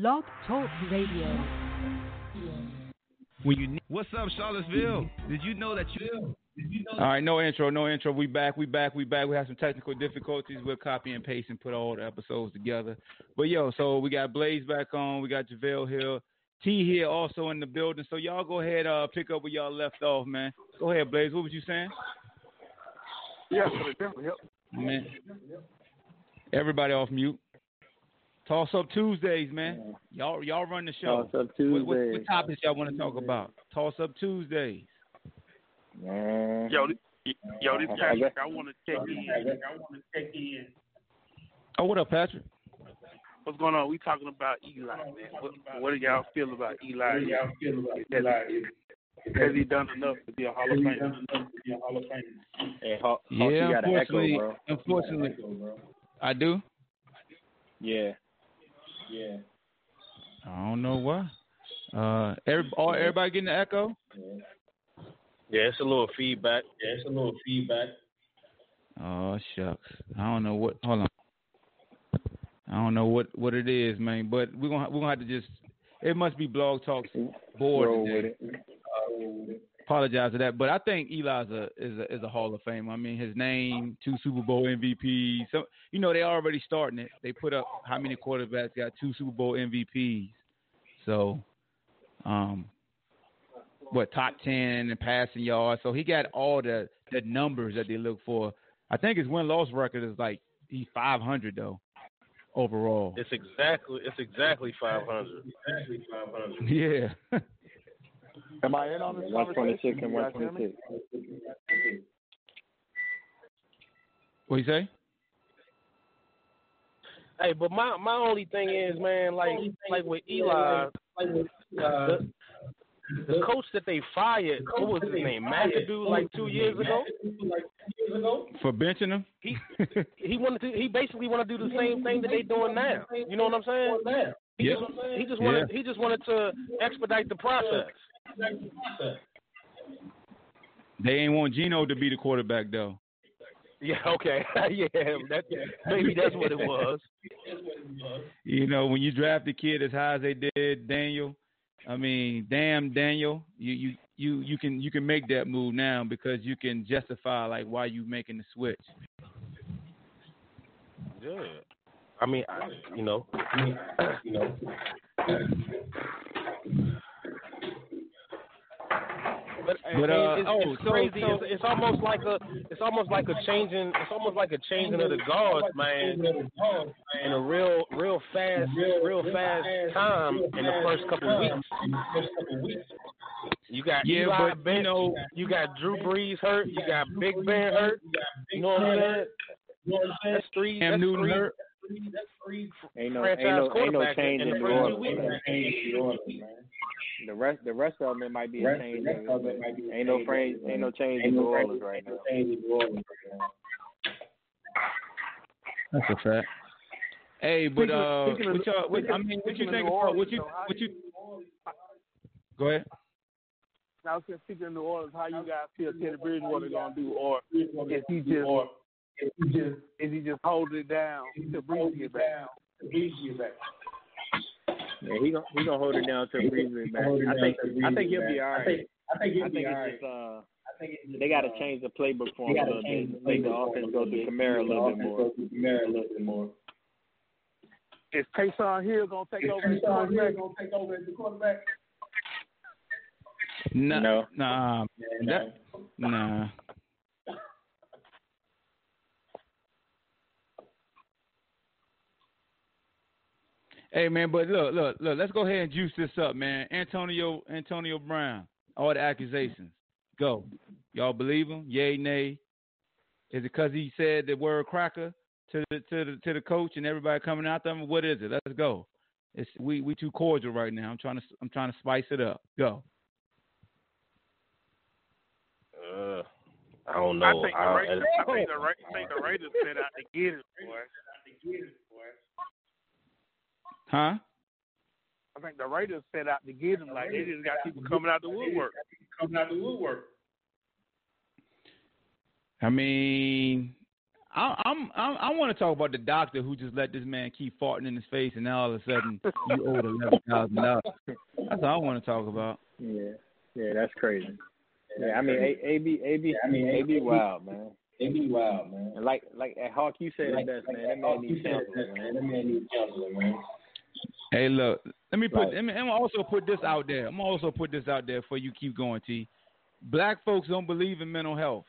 Blog Talk Radio. When you what's up, Charlottesville? Did you know that you? All right, no intro, no intro. We back, we back, we back. We have some technical difficulties. We'll copy and paste and put all the episodes together. But yo, so we got Blaze back on. We got JaVale here. T here also in the building. So y'all go ahead, uh, pick up where y'all left off, man. Go ahead, Blaze. What was you saying? Yeah, definitely. Yep. Man, everybody off mute. Toss up Tuesdays, man. Y'all, y'all run the show. Toss up What, what, Tuesdays. what topics y'all want to talk about? Toss up Tuesdays. Man. Yo, this, yo, this I Patrick, I want to check in. I want to check in. Oh, what up, Patrick? What's going on? We talking about Eli, man. What, what do y'all feel about Eli? What do y'all feel about Eli? Has he done enough to be a Hall of Famer? Hey, Hawk, Hawk, Yeah, you got an echo, unfortunately, bro. unfortunately, I do. Yeah. Yeah. I don't know why. Uh, every, all, everybody getting the echo? Yeah, yeah, it's a little feedback. Yeah, it's a little feedback. Oh shucks, I don't know what. Hold on. I don't know what what it is, man. But we're gonna we're gonna have to just. It must be Blog Talk's board. Roll today. with it. Apologize for that, but I think Eli's a is a is a Hall of Fame. I mean, his name, two Super Bowl MVPs. So you know they already starting it. They put up how many quarterbacks got two Super Bowl MVPs. So, um, what top ten in passing yards. So he got all the the numbers that they look for. I think his win loss record is like he's five hundred though overall. It's exactly it's exactly five hundred. Exactly five hundred. Yeah. Am I in on this 126 and You guys hear me? 126. what you say? Hey, but my my only thing is, man, like like with Eli, the, the coach that they fired, what was his name, McAdoo, like two years ago. For benching him? He he wanted to. He basically want to do the same thing that they doing now. You know what I'm saying? He Yep. just he just wanted Yeah. he just wanted to expedite the process. They ain't want Geno to be the quarterback though. Yeah. Okay. yeah. That maybe that's what it was. You know, when you draft a kid as high as they did Daniel, I mean, damn Daniel, you you you you can you can make that move now because you can justify like why you making the switch. Yeah. I mean, I, you know, you know. But, But, uh, it's, oh, it's crazy. so- it's, it's almost like a, it's almost like a changing, it's almost like a changing of the guards, man. In a real, real fast, real fast time in the first couple of weeks. You got Yeah, Eli but, you know- you got Drew Brees hurt, you got Big Ben hurt. You know what I'm saying? That's three. Cam that's Newton three, hurt. That's three Ain't no, franchise ain't no, ain't no change in in the New Orleans. man. The rest, the rest of them, it might be a change. in it, but Ain't no change, ain't no change in New Orleans right now. That's a fact. Hey, but uh, speaking of- what y'all, what, I mean, what you think? New about- What Orleans, you, though, how what do you? Go ahead. Now, since speaking of New Orleans, how you guys feel Teddy Bridgewater gonna do, or is he just, is he just, is he just holding it down to Brees get back? Yeah, he gonna he gonna hold it down till Brees is back. I think I think he'll be all right. I think it's just uh they got to change the playbook for him a little bit. Make the offense go through Kamara a little bit more. Is Taysom Hill gonna take over as the quarterback? Nah, No. nah, man, that, nah. Hey man, but look, look, look. Let's go ahead and juice this up, man. Antonio, Antonio Brown. All the accusations. Go. Y'all believe him? Yay, nay. Is it because he said the word cracker? to the to the to the coach and everybody coming out them? What is it? Let's go. It's we we too cordial right now. I'm trying to I'm trying to spice it up. Go. Uh, I don't know. I think the I, Raiders, I think the, Ra- I think the Raiders set out to get it, boy. Huh? I think the Raiders set out to get him. Like they just got people coming out the woodwork. Coming out the woodwork. I mean, I, I'm, I'm I want to talk about the doctor who just let this man keep farting in his face, and now all of a sudden you owe eleven thousand dollars. That's all I want to talk about. Yeah, yeah, that's crazy. Yeah, I mean, A- AB, AB, I mean, AB, wild man. AB, wild man. And like, like at Hawk, you said it best, man. That man needs counseling, man. That man needs counseling, man. Hey, look, let me put. Right. Let me, I'm also put this out there. I'm also put this out there for you. Keep going, T. Black folks don't believe in mental health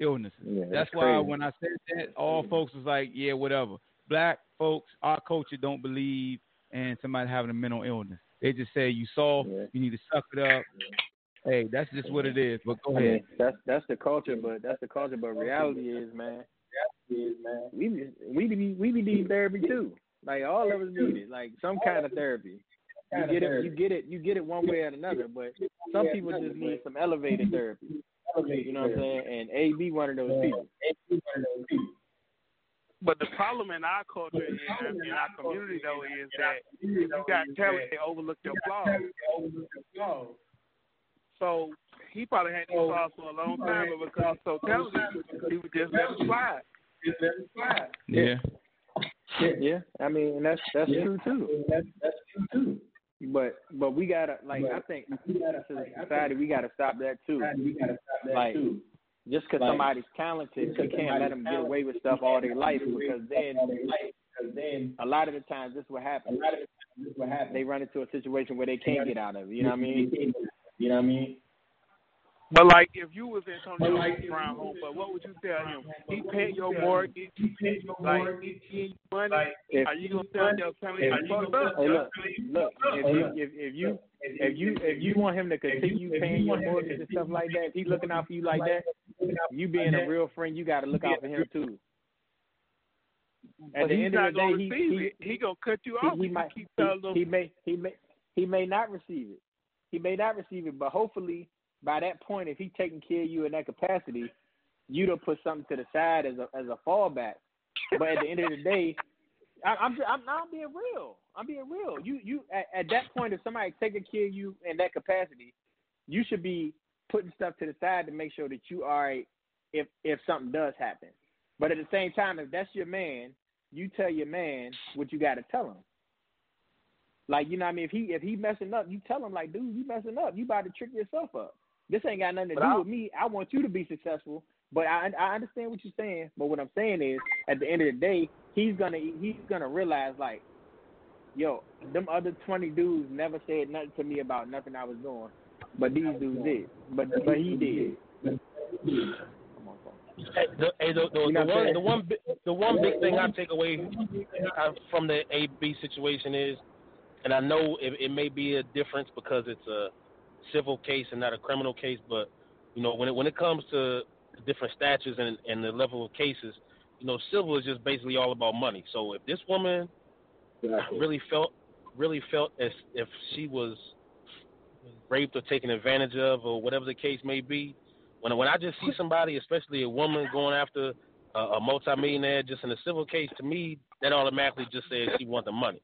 illnesses. Yeah, that's that's why when I said that, all folks was like, "Yeah, whatever." Black folks, our culture don't believe in somebody having a mental illness. They just say you soft, Yeah. you need to suck it up. Hey, that's just what it is. But go I ahead. mean, that's that's the culture, but that's the culture. But reality is, man, is man, we be- we be we be need therapy too. Like all of us need it, like some kind of therapy. You get it, you get it, you get it one way or another. But some people just need some elevated therapy. You know what I'm saying? And AB one of those people. But the problem in our culture and in our community though is that if you got talent, they overlook your flaws. So he probably had these flaws for a long time, but because he's so talented, he would just let it slide. Just let it slide. Yeah. Yeah, I mean, and that's that's true too. That's that's true too. But but we gotta like I think we gotta, a society we gotta stop that too. We gotta stop that Like just because somebody's talented, you can't let them get away with stuff all their life because then because then a lot of the times this is what happens. They run into a situation where they can't get out of it. You know what I mean? You know what I mean? But like, if you was Antonio Brown home, but what would you tell him? He paid your mortgage, he paid your like, he paid you money. If- Are you gonna tell your family if you fucked up? Hey, look, look. If you if, if you if you if you want him to continue paying your mortgage and stuff like that, if he's looking out for you like that, you being a real friend, you got to look out for him too. At But the he's end not of the day, gonna he receive he. He gonna cut you he, off. he if might keep he, he may he may he may not receive it. He may not receive it, but hopefully by that point, if he's taking care of you in that capacity, you don't put something to the side as a as a fallback. But at the end of the day, I, I'm just, I'm I'm being real. I'm being real. You you at, at that point, if somebody's taking care of you in that capacity, you should be putting stuff to the side to make sure that you are right if if something does happen. But at the same time, if that's your man, you tell your man what you got to tell him. Like you know, what I mean, if he if he messing up, you tell him like, dude, you messing up. You about to trick yourself up. This ain't got nothing to But do I- with me. I want you to be successful. But I I understand what you're saying. But what I'm saying is, at the end of the day, he's gonna he's gonna realize like, yo, them other 20 dudes never said nothing to me about nothing I was doing, but these dudes did. But but he did. Come on. Hey, the, hey, the, the, You know the one, the one, the one big thing I take away uh, from the AB situation is, and I know it, it may be a difference because it's a civil case and not a criminal case, but you know when it when it comes to different statutes and and the level of cases, you know, civil is just basically all about money. So if this woman really felt really felt as if she was raped or taken advantage of or whatever the case may be, when when I just see somebody, especially a woman, going after a, a multimillionaire just in a civil case, to me that automatically just says she want the money.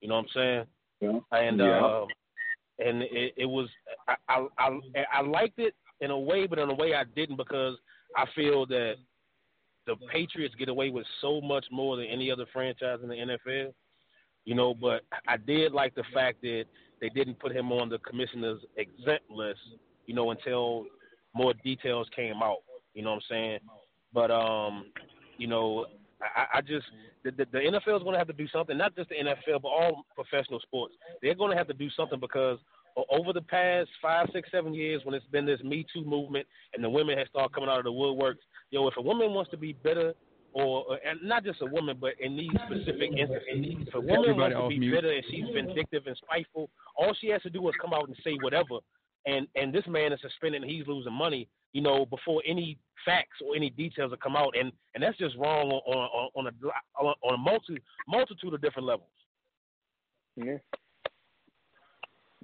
You know what I'm saying? And uh, and it, it was I, I I I liked it in a way, but in a way I didn't because I feel that the Patriots get away with so much more than any other franchise in the NFL. You know, but I did like the fact that they didn't put him on the commissioner's exempt list. You know, until more details came out. You know what I'm saying? But um, you know, I, I just the, the, the NFL is going to have to do something. Not just the NFL, but all professional sports. They're going to have to do something because over the past five, six, seven years, when it's been this Me Too movement and the women have started coming out of the woodworks, yo, if a woman wants to be better, or, or and not just a woman, but in these specific instances, if a woman Everybody wants to be mute. bitter and she's vindictive and spiteful, all she has to do is come out and say whatever, and and this man is suspended and he's losing money, you know, before any facts or any details have come out, and and that's just wrong on on, on a on a multi multitude of different levels. Yeah.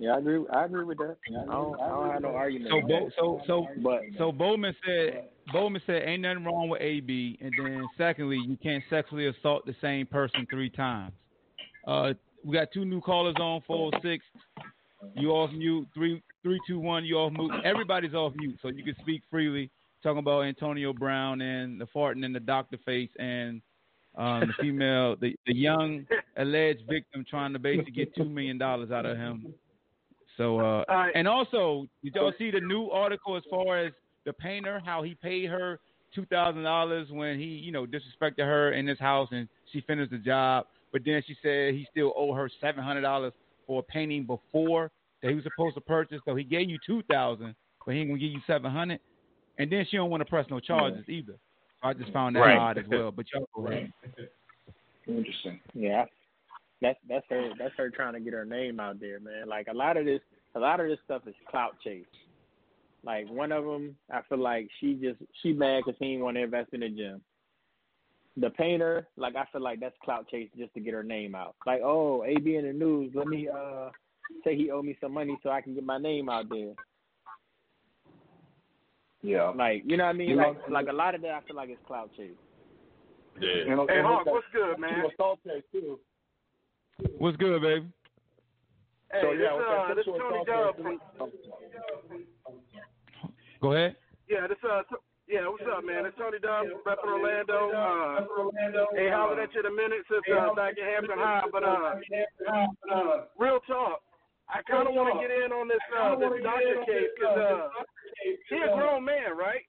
Yeah, I agree. I agree with that. I don't, I don't have no argument. So, Bo, so, so, but so Bowman said, Bowman said, ain't nothing wrong with AB, and then secondly, you can't sexually assault the same person three times. Uh, we got two new callers on four six. You off mute. Three, three, two, one. You off mute. Everybody's off mute, so you can speak freely. Talking about Antonio Brown and the farting and the doctor face and um, the female, the, the young alleged victim trying to basically get two million dollars out of him so, uh, right. and also, did y'all see the new article as far as the painter, how he paid her two thousand dollars when he, you know, disrespected her in his house and she finished the job, but then she said he still owed her seven hundred dollars for a painting before that he was supposed to purchase. So he gave you two thousand, but he ain't gonna give you seven hundred. And then she don't want to press no charges yeah. either. So I just found that right. odd as well. But y'all. Interesting. Yeah, that's that's her that's her trying to get her name out there, man. Like a lot of this, a lot of this stuff is clout chase. Like one of them, I feel like she just she mad because he didn't want to invest in the gym. The painter, like I feel like that's clout chase just to get her name out. Like oh, AB in the news, let me uh say he owe me some money so I can get my name out there. Yeah. Like you know what I mean? You like know, like a lot of that I feel like it's clout chase. Yeah. You Hey, and Hawk, what's good, man? with assault case, too. What's good, baby? Hey, So, this, yeah, with that uh, this sexual Tony assault Dub from Go ahead. Yeah, this uh, t- yeah, what's up, man? It's Tony Dunn, rep from Orlando. Uh, ain't hollered at you in a minute since uh, back in Hampton High, but uh, real talk. I kind of want to get in on this uh, this doctor case because uh, he a grown man, right?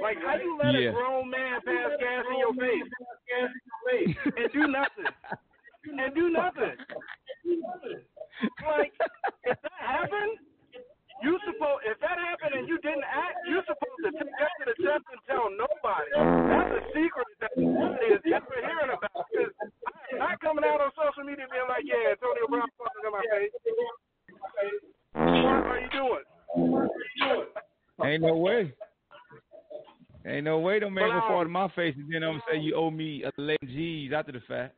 Like, how you let Yeah. a grown man pass gas in your face and do nothing? And do nothing. Like, if that happened, you supposed if that happened and you didn't act, you supposed to take that to the chest and tell nobody. That's a secret that nobody is ever hearing about. Because I'm not coming out on social media being like, yeah, Antonio Brown fucking in my face. What are you doing? Ain't no way. Ain't no way don't make a um, fart in my face and then I'm gonna say you owe me eleven G's after the fact.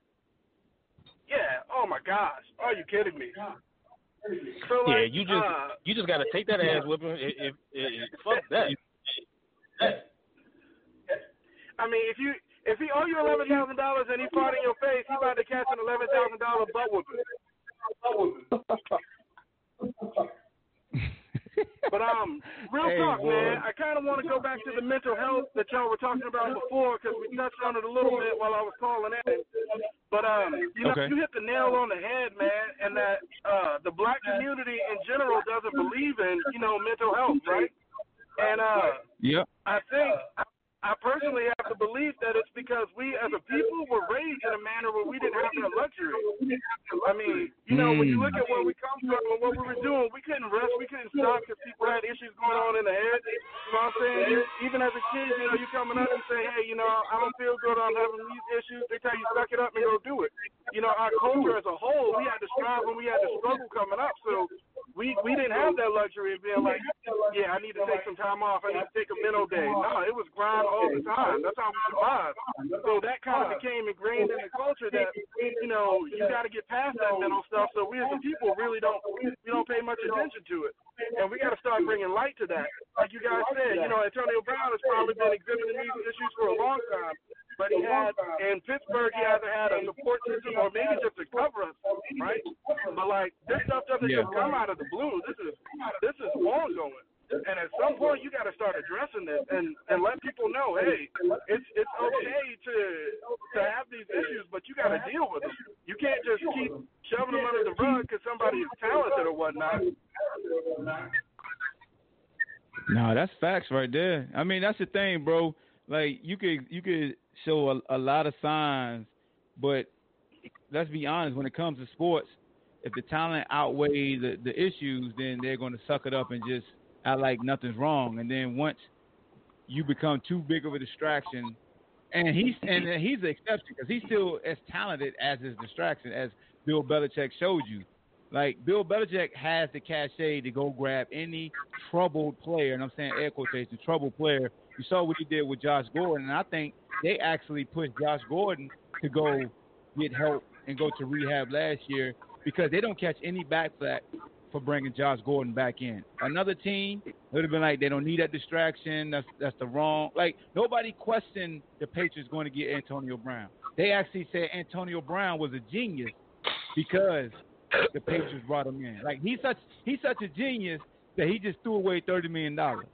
Yeah. Oh my gosh. Are you kidding me? So Yeah, like, you just uh, you just gotta take that ass whipping. If, if, if, fuck that. I mean, if you if he owe you eleven thousand dollars and he fought in your face, he about to catch an eleven thousand dollar butt whooping. But um, real Hey, talk, boy. man. I kind of want to go back to the mental health that y'all were talking about before because we touched on it a little bit while I was calling in. But um, you know, Okay. you hit the nail on the head, man, and that uh, the black community in general doesn't believe in you know mental health, right? And uh, Yep. I think I, I personally have the belief that it's because we as a people were raised in a manner where we didn't have that luxury. I mean, you know, when you look at where we come from and what we were doing, we couldn't rest, we couldn't stop because people had issues going on in the head. You know what I'm saying? Even as a kid, you know, you coming up and say, hey, you know, I don't feel good, I'm having these issues. They tell you suck it up and go do it. You know, our culture as a whole, we had to strive and we had to struggle coming up. So we we didn't have that luxury of being like, yeah, I need to take some time off. I need to take a mental day. No, it was grind all the time. That's how we survived. So that kind of became ingrained in the culture that you know you got to get past that mental stuff. So we as a people really don't we don't pay much attention to it, and we got to start bringing light to that. Like you guys said, you know, Antonio Brown has probably been exhibiting these issues for a long time. But he had in Pittsburgh, he either had a support system or maybe just a cover up, right? But like this stuff doesn't Yeah. just come out of the blue. This is this is ongoing. And at some point, you got to start addressing this and and let people know, hey, it's it's okay to to have these issues, but you got to deal with them. You can't just keep shoving them under the rug because somebody is talented or whatnot. No, that's facts right there. I mean, that's the thing, bro. Like you could you could show a, a lot of signs, but let's be honest. When it comes to sports, if the talent outweighs the, the issues, then they're going to suck it up and just act like nothing's wrong. And then once you become too big of a distraction, and he's and he's the exception because he's still as talented as his distraction, as Bill Belichick showed you. Like Bill Belichick has the cachet to go grab any troubled player, and I'm saying air quotation, troubled player. You saw what he did with Josh Gordon, and I think they actually pushed Josh Gordon to go get help and go to rehab last year because they don't catch any backflack for bringing Josh Gordon back in. Another team would have been like, they don't need that distraction. That's that's the wrong. Like nobody questioned the Patriots going to get Antonio Brown. They actually said Antonio Brown was a genius because the Patriots brought him in. Like he's such he's such a genius that he just threw away thirty million dollars.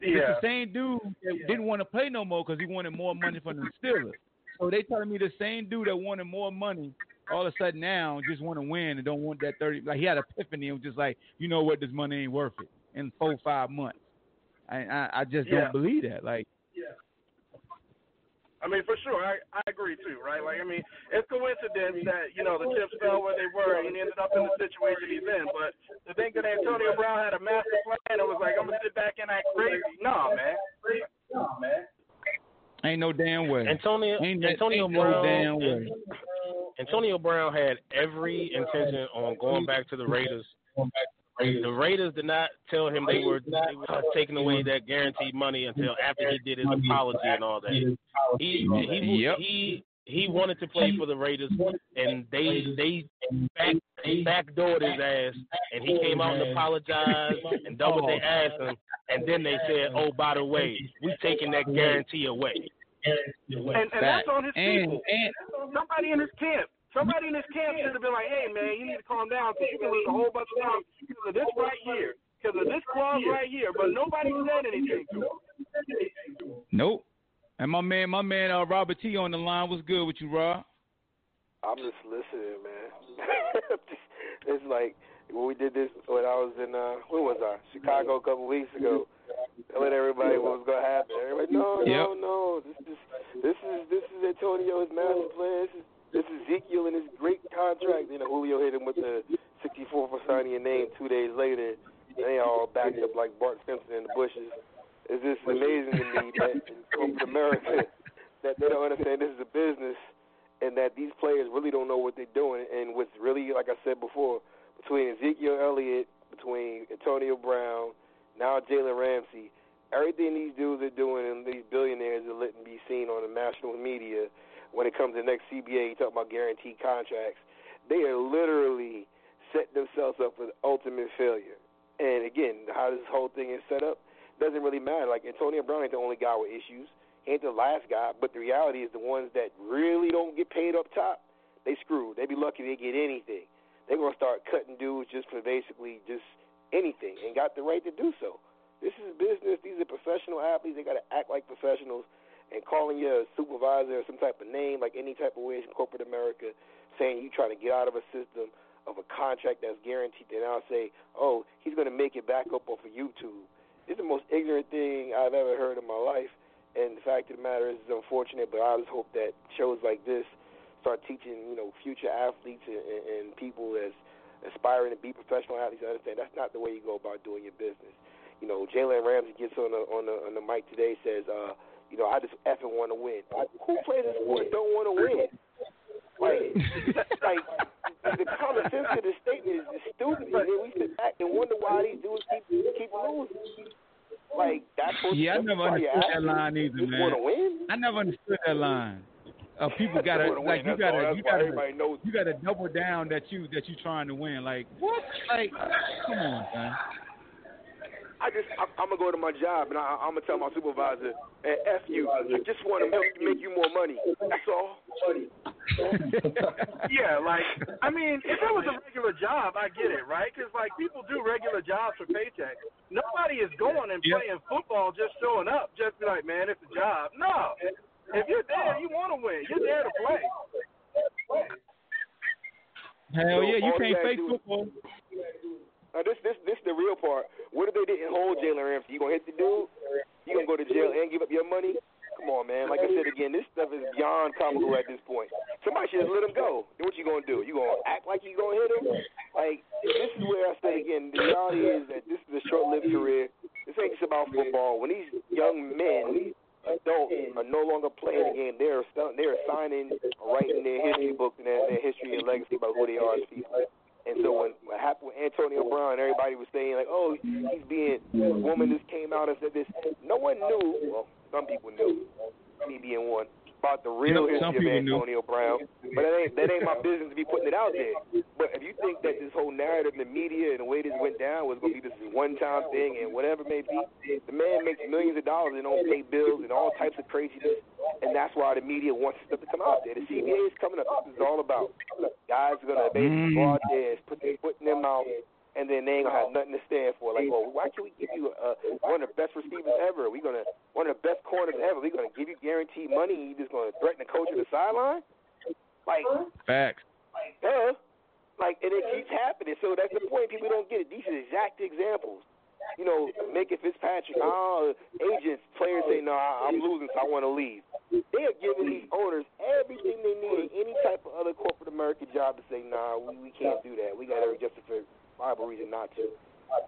Yeah. It's the same dude that didn't want to play no more because he wanted more money from the Steelers. So they telling me the same dude that wanted more money all of a sudden now just want to win and don't want that thirty. Like he had epiphany and was just like, you know what, this money ain't worth it in four five months. I I, I just Yeah. don't believe that. Like Yeah. I mean, for sure, I I agree too, right? Like, I mean, it's coincidence that you know the chips fell where they were, and he ended up in the situation he's in. But to think that Antonio Brown had a master plan and was like, I'm gonna sit back and act crazy, no, man, no, man. Ain't no damn way. Antonio Ain't Antonio ain't no Brown damn way. Antonio Brown had every intention on going back to the Raiders. The Raiders did not tell him they were, they were taking away that guaranteed money until after he did his apology and all that. He he Yep. he he wanted to play for the Raiders, and they they back they backdoored his ass, and he came out and apologized and doubled their ass, and, and then they said, "Oh, by the way, we taking that guarantee away." And and that's on his people. and Somebody in his camp. Somebody in his camp should have been like, "Hey, man, you need to calm down because you can lose a whole bunch of money because of this right here, because of this clause right here." But nobody said anything to him. nope. And my man, my man, uh, Robert T on the line. What's good with you, Rob? I'm just listening, man. it's like when we did this when I was in uh where was I? Chicago a couple weeks ago. Telling everybody what was gonna happen. Everybody, no, no, Yep. no. This is this is this is Antonio's master plan. This is this is Ezekiel and his great contract. You know, Julio hit him with the 64 for signing your name two days later. They all backed up like Bart Simpson in the bushes. It's just amazing to me that in corporate America that they don't understand this is a business and that these players really don't know what they're doing. And what's really, like I said before, between Ezekiel Elliott, between Antonio Brown, now Jalen Ramsey, everything these dudes are doing and these billionaires are letting be seen on the national media when it comes to next CBA, you talk about guaranteed contracts, they are literally setting themselves up for the ultimate failure. And again, how this whole thing is set up doesn't really matter. Like Antonio Brown ain't the only guy with issues. He ain't the last guy, but the reality is the ones that really don't get paid up top, they screwed. They be lucky they get anything. They're gonna start cutting dudes just for basically just anything, and got the right to do so. This is business. These are professional athletes. They got to act like professionals. And calling you a supervisor or some type of name, like any type of way in corporate America, saying you trying to get out of a system of a contract that's guaranteed, and now say, oh, he's going to make it back up off of YouTube. It's the most ignorant thing I've ever heard in my life. And the fact of the matter is, it's unfortunate, but I just hope that shows like this start teaching, you know, future athletes and, and, people that's aspiring to be professional athletes to understand that's not the way you go about doing your business. You know, Jalen Ramsey gets on the on the on the mic today says, uh, you know, I just effing want to win. Who plays a sport don't want to win? Like, like the common sense of the statement is just stupid. And then we sit back and wonder why these dudes keep keep losing. Like that's what Yeah, I never understood that line either, man. want to win. I never understood that line. Uh, people gotta like you gotta That's you gotta you gotta double down that you that you trying to win. Like what? Like come on, man. I just I, I'm gonna go to my job and I, I'm gonna tell my supervisor, hey, "F you, I just want to make, make you more money. That's all." Yeah, like I mean, if it was a regular job, I get it, right? Because like people do regular jobs for paychecks. Nobody is going and Yep. playing football just showing up, just be like, man, it's a job. No, if you're there, you want to win. You're there to play. Hell yeah, you can't fake football. Now this this this the real part. What if they didn't hold Jalen Ramsey? You gonna hit the dude? You gonna go to jail and give up your money? Come on, man. Like I said again, this stuff is beyond comical at this point. Somebody should just let him go. Then what you gonna do? You gonna act like you gonna hit him? Like this is where I say again, the reality is that this is a short-lived career. This ain't just about football. When these young men, adults, are no longer playing the game, they're they're signing, writing their history book and their, their history and legacy about who they are as people. And so when what happened with Antonio Brown, everybody was saying like, "Oh, he's being." Woman just came out and said this. No one knew. Well, some people knew. Me being one about the real Yep, some history of. Antonio Brown, but that ain't that ain't my business to be putting it out there. But if you think that this whole narrative in the media and the way this went down was going to be this one time thing and whatever it may be, the man makes millions of dollars and don't pay bills and all types of craziness, and that's why the media wants stuff to come out there. The CBA is coming up. This is all about guys are going to basically go out there, put their foot in their mouth. And then they ain't gonna have nothing to stand for. Like, well, why can't we give you uh, one of the best receivers ever? We gonna one of the best corners ever. We gonna give you guaranteed money. and You just gonna threaten the coach at the sideline? Like, Facts. Duh. Like, and it keeps happening. So that's the point. People don't get it. These are exact examples. You know, Minkah Fitzpatrick, oh, agents, players say, no, I- I'm losing, so I want to leave. They are giving these owners everything they need in any type of other corporate American job to say, nah, we, we can't do that. We got every justifiable reason not to.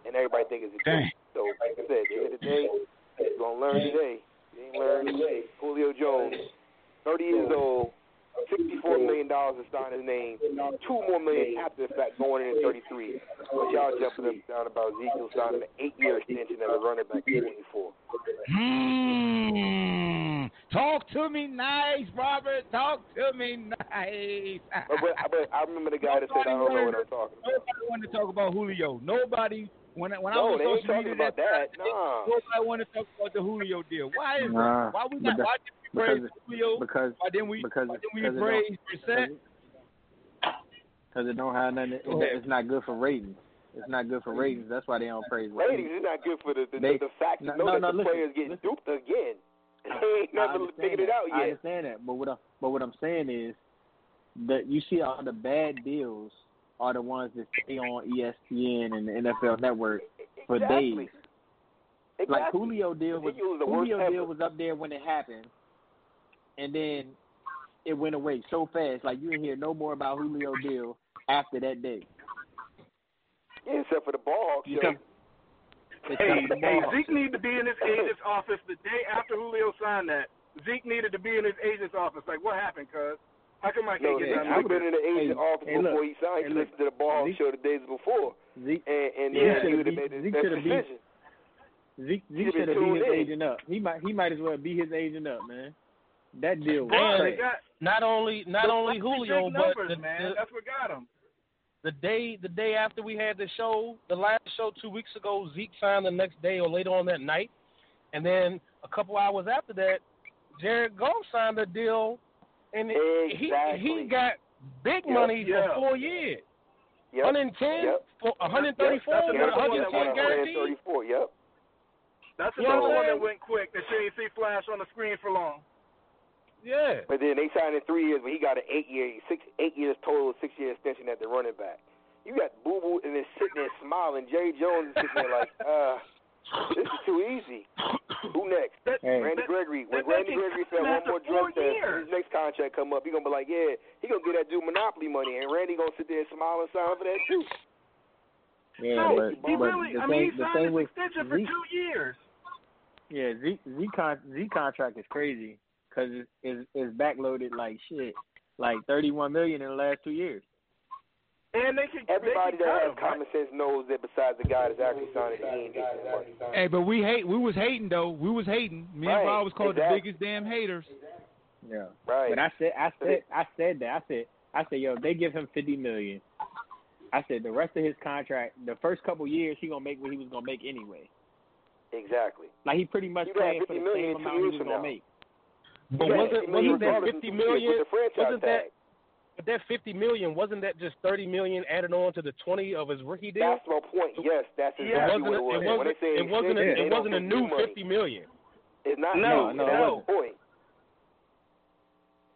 And everybody thinks it's a joke. So, like I said, at the end of the day, you're going to learn today. You ain't learn today. Julio Jones, 30 years old, sixty-four million dollars to sign his name. Two more million after the fact going in at thirty-three. But y'all jumping up down about Ezekiel signing an eight-year extension as a running back at twenty-four. Hmm. Talk to me nice, Robert. Talk to me nice. But, but, but I remember the guy that said I don't know what I'm talking about. Nobody wanted to talk about Julio. Nobody. When, when I was they ain't social talking media about that. Nah. Nobody wanted to talk about the Julio deal. Why is Nah, that? Why we but not? that- Why did we praise because- Julio? because why didn't we? because why didn't we because it praise don't- Brissett? because it don't have nothing. Go. It's not good for ratings. It's not good for ratings. That's why they don't praise Ratings is not good for the the, They- the fact no, to know no, that no, the listen, players getting listen. duped again. They ain't I never understand figured it that. out I understand that, but what I'm, but what I'm saying is that you see all the bad deals are the ones that stay on ESPN and the NFL Network for Exactly. days. Like Julio deal was was Julio ever. deal was up there when it happened, and then it went away so fast. Like you didn't hear no more about Julio deal after that day. Yeah, except for the ball. You show. Come- Hey, Except for the hey. Zeke needed to be in his agent's office the day after Julio signed that. Zeke needed to be in his agent's office. Like, what happened, cuz? How come I can't get Zeke done should have been in the agent's Hey, office hey, look. before he signed. Hey, He listened to the ball Zeke- show the days before, Zeke and and Yeah. then he Zeke would have made should his best decision. Zeke, Zeke should've should have beat tuned his in. agent up. He might he might as well be his agent up, man. That deal was Bro, got Not only not only big Julio, but the, man. the, That's what got him. The day the day after we had the show, the last show two weeks ago, Zeke signed the next day or later on that night, and then a couple hours after that, Jared Goff signed a deal, and he Exactly. he got big Yep. money Yeah. for four years, Yep. 110 Yep. for 134, Yep. That's another one that 110 went guaranteed. 134. Yep. That's You know another one that went quick that you ain't see flash on the screen for long. Yeah, But then they signed in three years, but he got an eight year, six, eight years total, six year extension at the running back. You got Boo Boo and then sitting there smiling. Jerry Jones is sitting there like, uh, this is too easy. Who next? That, Randy that- Gregory. When that Randy Gregory said one more drug test, his next contract come up, he gonna be like, yeah, he gonna get that dude monopoly money, and Randy gonna sit there and smile and sign for that too. Yeah, no, but, he but really. the I thing, mean, he the signed thing his with extension for two years. yeah, Zeke, Zeke, con, Zeke contract is crazy because it's, it's, it's backloaded like shit, like thirty one million in the last two years. And they can Everybody they can that has him, common sense knows that besides the guy that's actually signing, he ain't making money. Hey, but we hate. We was hating though. We was hating. Me Right, and Rob was called exactly. the biggest damn haters. Yeah, Right. but I said, I said, I said that. I said, I said, yo, if they give him fifty million. I said the rest of his contract, the first couple years, he gonna make what he was gonna make anyway. Exactly. Like he pretty much You got playing for the same amount he years was from gonna now. make. But Yeah, wasn't wasn't that regardless fifty of two years million? with the franchise Wasn't that tag. but that fifty million? Wasn't that just thirty million added on to the twenty of his rookie deal? That's my point. Yes, that's It exactly wasn't. what it was. It wasn't. they It wasn't. A, extension, they it wasn't a new new money. fifty million. It's not No, new. no, that's wasn't. point.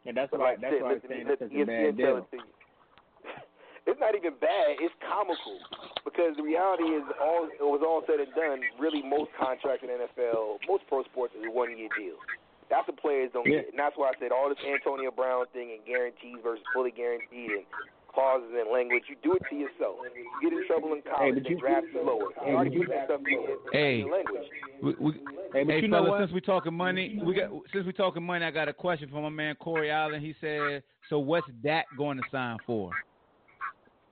And that's But why like that's shit, why I'm listen, saying let it's a bad deal. it to you. It's not even bad. It's comical because the reality is, all it was all said and done. Really, most contracts in the NFL, most pro sports, is a one-year deal. That's what players don't Yeah. get, and that's why I said all this Antonio Brown thing and guarantees versus fully guaranteed and clauses and language. You do it to yourself. You get in trouble in college, but they you- draft you lower. Hey, already you- stuff Hey. language. We, we, Hey, but hey, you know fellas, what? since we talking money, we got since we talking money, I got a question for my man Corey Allen. He said, "So what's that going to sign for?"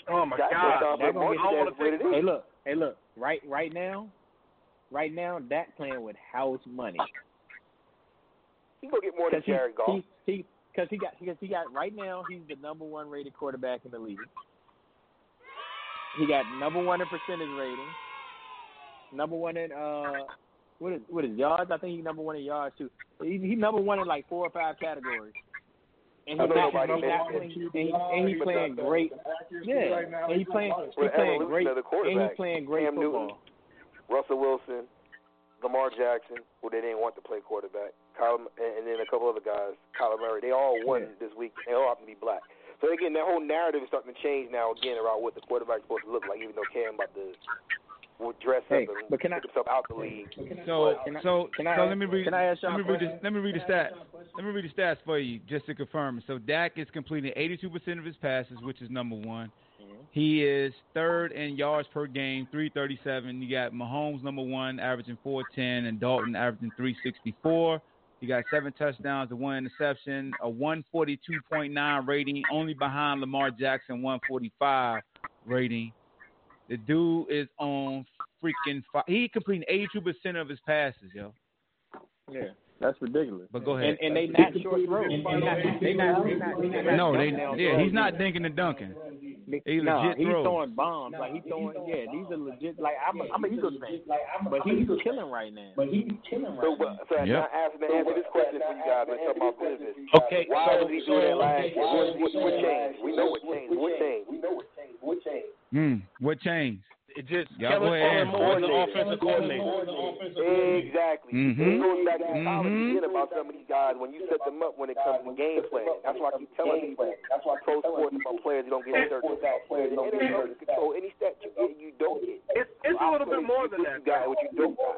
Oh my Dak God! gonna gonna get I that want to what take. Hey, look, hey, look. Right, right now, right now, Dak playing with house money. He gonna get more than he, Jared Goff. he, he, cause he got, because he got right now, he's the number one rated quarterback in the league. He got number one in percentage rating, number one in uh, what is what is yards? I think he's number one in yards too. He, he's number one in like four or five categories. And I he's know not, nobody he's not did. playing, and, he, and he's playing great. Yeah, and he playing, he's playing great, and he's playing great Cam football. Newton, Russell Wilson, Lamar Jackson, who they didn't want to play quarterback, Kyle, and and then a couple other guys, Kyler Murray. They all won this week. They all happen to be black. So again, that whole narrative is starting to change now again around what the quarterback's supposed to look like, even though Cam about to will dress Hey, up and but can I- put himself out the league. So Can I- so can I so let me read can I ask let me read question? this, let me read the stats. Let me read the stats for you just to confirm. So Dak is completing 82% of his passes, which is number one. Mm-hmm. He is third in yards per game, 337. You got Mahomes number one, averaging 410, and Dalton averaging 364. You got seven touchdowns and one interception, a 142.9 rating, only behind Lamar Jackson, 145 rating. The dude is on freaking. Fi- he completing 82% of his passes, yo. Yeah, that's ridiculous. But go ahead. And, and they not short throws. Not no, they. Yeah, he's not dinking and dunking. He no, legit he's throws. throwing bombs. Like he's throwing. Yeah, these are legit. Like I'm. A, I'm an Eagles fan, like, but he's killing right now. But he's killing So, but, so Yep. now answer, answer this question for you guys. Let's talk about business. Okay, Why so- did he do that last year? What, what, what changed? We know what changed. What changed? Hmm. What changed? It just Y'all Kellen go ahead. Kellen Moore is the offensive coordinator. Exactly. Mm-hmm. It goes back to the college Mhm. again about some of these guys when you set them up when it comes to game plan. That's why I keep telling people pro sports about players you don't get certain stats. Players don't get certain control. Any stat you get, you don't get. It's it's a little bit more than that. you got, what you don't got.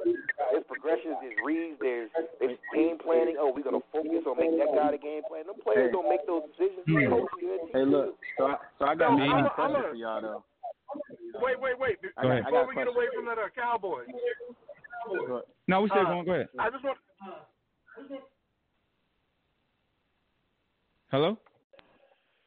There's progressions, there's reads, there's there's game planning. Oh, we're gonna focus on make that guy the game plan. Them players don't make those decisions. The coaches and the Hey, look. So I, so I got, No, I got I'm a a- question for y'all though. Wait, wait, wait. Go ahead. Before we get away from that uh, Cowboys, No, we still Uh, going. Go ahead. I just want. Hello.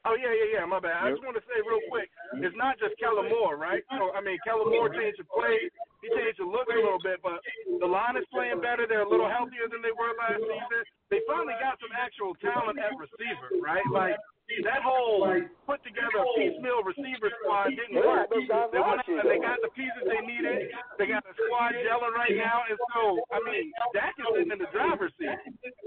Oh yeah, yeah, yeah. My bad. I just want to say real quick, it's not just Kellen Moore, right? So I mean, Kellen Moore changed the play, he changed the look a little bit, but the line is playing better. They're a little healthier than they were last season. They finally got some actual talent at receiver, right? Like that whole put together piecemeal receiver squad didn't work. They went out and they got the pieces they needed. They got the squad gelling right now, and so I mean, Dak is sitting in the driver's seat.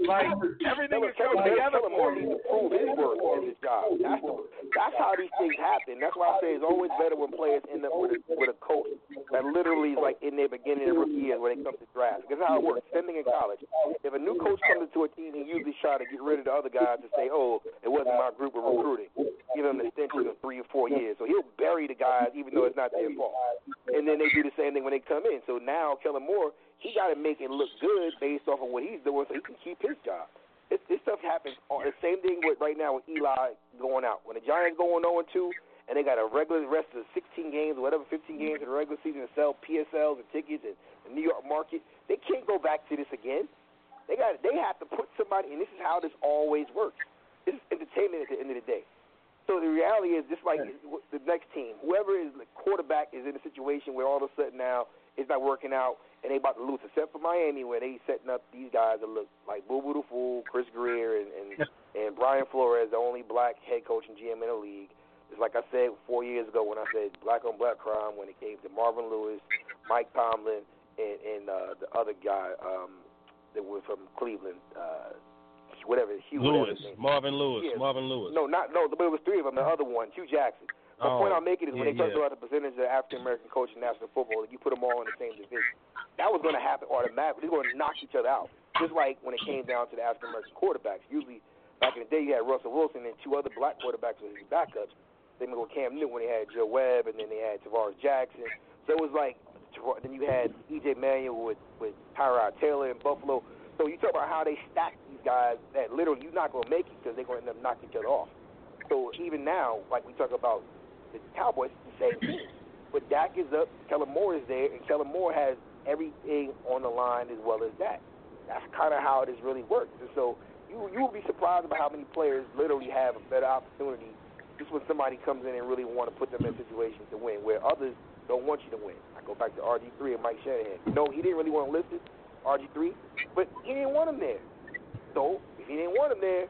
Like everything is coming together for him. needs to prove his worth in his job. That's the, that's how these things happen. That's why I say it's always better when players end up with a with a coach that literally is like in their beginning of rookie years when it comes to draft. Because how it works. Same thing in college. If a new coach comes into a team, he usually try to get rid of the other guys and say, "Oh, it wasn't my group of recruiting." Give them an extension of three or four years. So he'll bury the guys even though it's not their fault. And then they do the same thing when they come in. So now Kellen Moore, he got to make it look good based off of what he's doing so he can keep his job. This, this stuff happens. All, the same thing with right now with Eli going out. When the Giants going 0 2 and they got a regular rest of 16 games whatever, 15 games in the regular season to sell PSLs and tickets and the New York market, they can't go back to this again. They got they have to put somebody, and this is how this always works. This is entertainment at the end of the day. So the reality is, just like the next team, whoever is the quarterback is in a situation where all of a sudden now it's not working out and they about to lose, except for Miami where they setting up these guys that look like Boo Boo the Fool, Chris Grier, and and, and Brian Flores, the only black head coach and GM in the league. It's like I said four years ago when I said black on black crime when it came to Marvin Lewis, Mike Tomlin, and, and uh, the other guy um, that was from Cleveland, uh, whatever Hue whatever Lewis, name. Marvin Lewis, Yeah. Marvin Lewis. No, not no. But it was three of them. The other one, Hue Jackson. The Oh, point I'm making is when yeah, they talk yeah. about the percentage of African American coach in national football, you put them all in the same division. That was going to happen automatically. They're going to knock each other out. Just like when it came down to the African American quarterbacks. Usually, back in the day, you had Russell Wilson and two other black quarterbacks as his backups. Same with Cam Newton when they had Joe Webb, and then they had Tarvaris Jackson. So it was like then you had E.J. Manuel with with Tyrod Taylor in Buffalo. So you talk about how they stack these guys that literally you're not going to make it because they're going to end up knocking each other off. So even now, like we talk about the Cowboys, the same team. But Dak is up, Kellen Moore is there, and Kellen Moore has everything on the line as well as that. That's kind of how this really works. And so you you will be surprised about how many players literally have a better opportunity This is when somebody comes in and really want to put them in situations to win, where others don't want you to win. I go back to RG3 and Mike Shanahan. No, he didn't really want to list it, RG3, but he didn't want him there. So if he didn't want him there,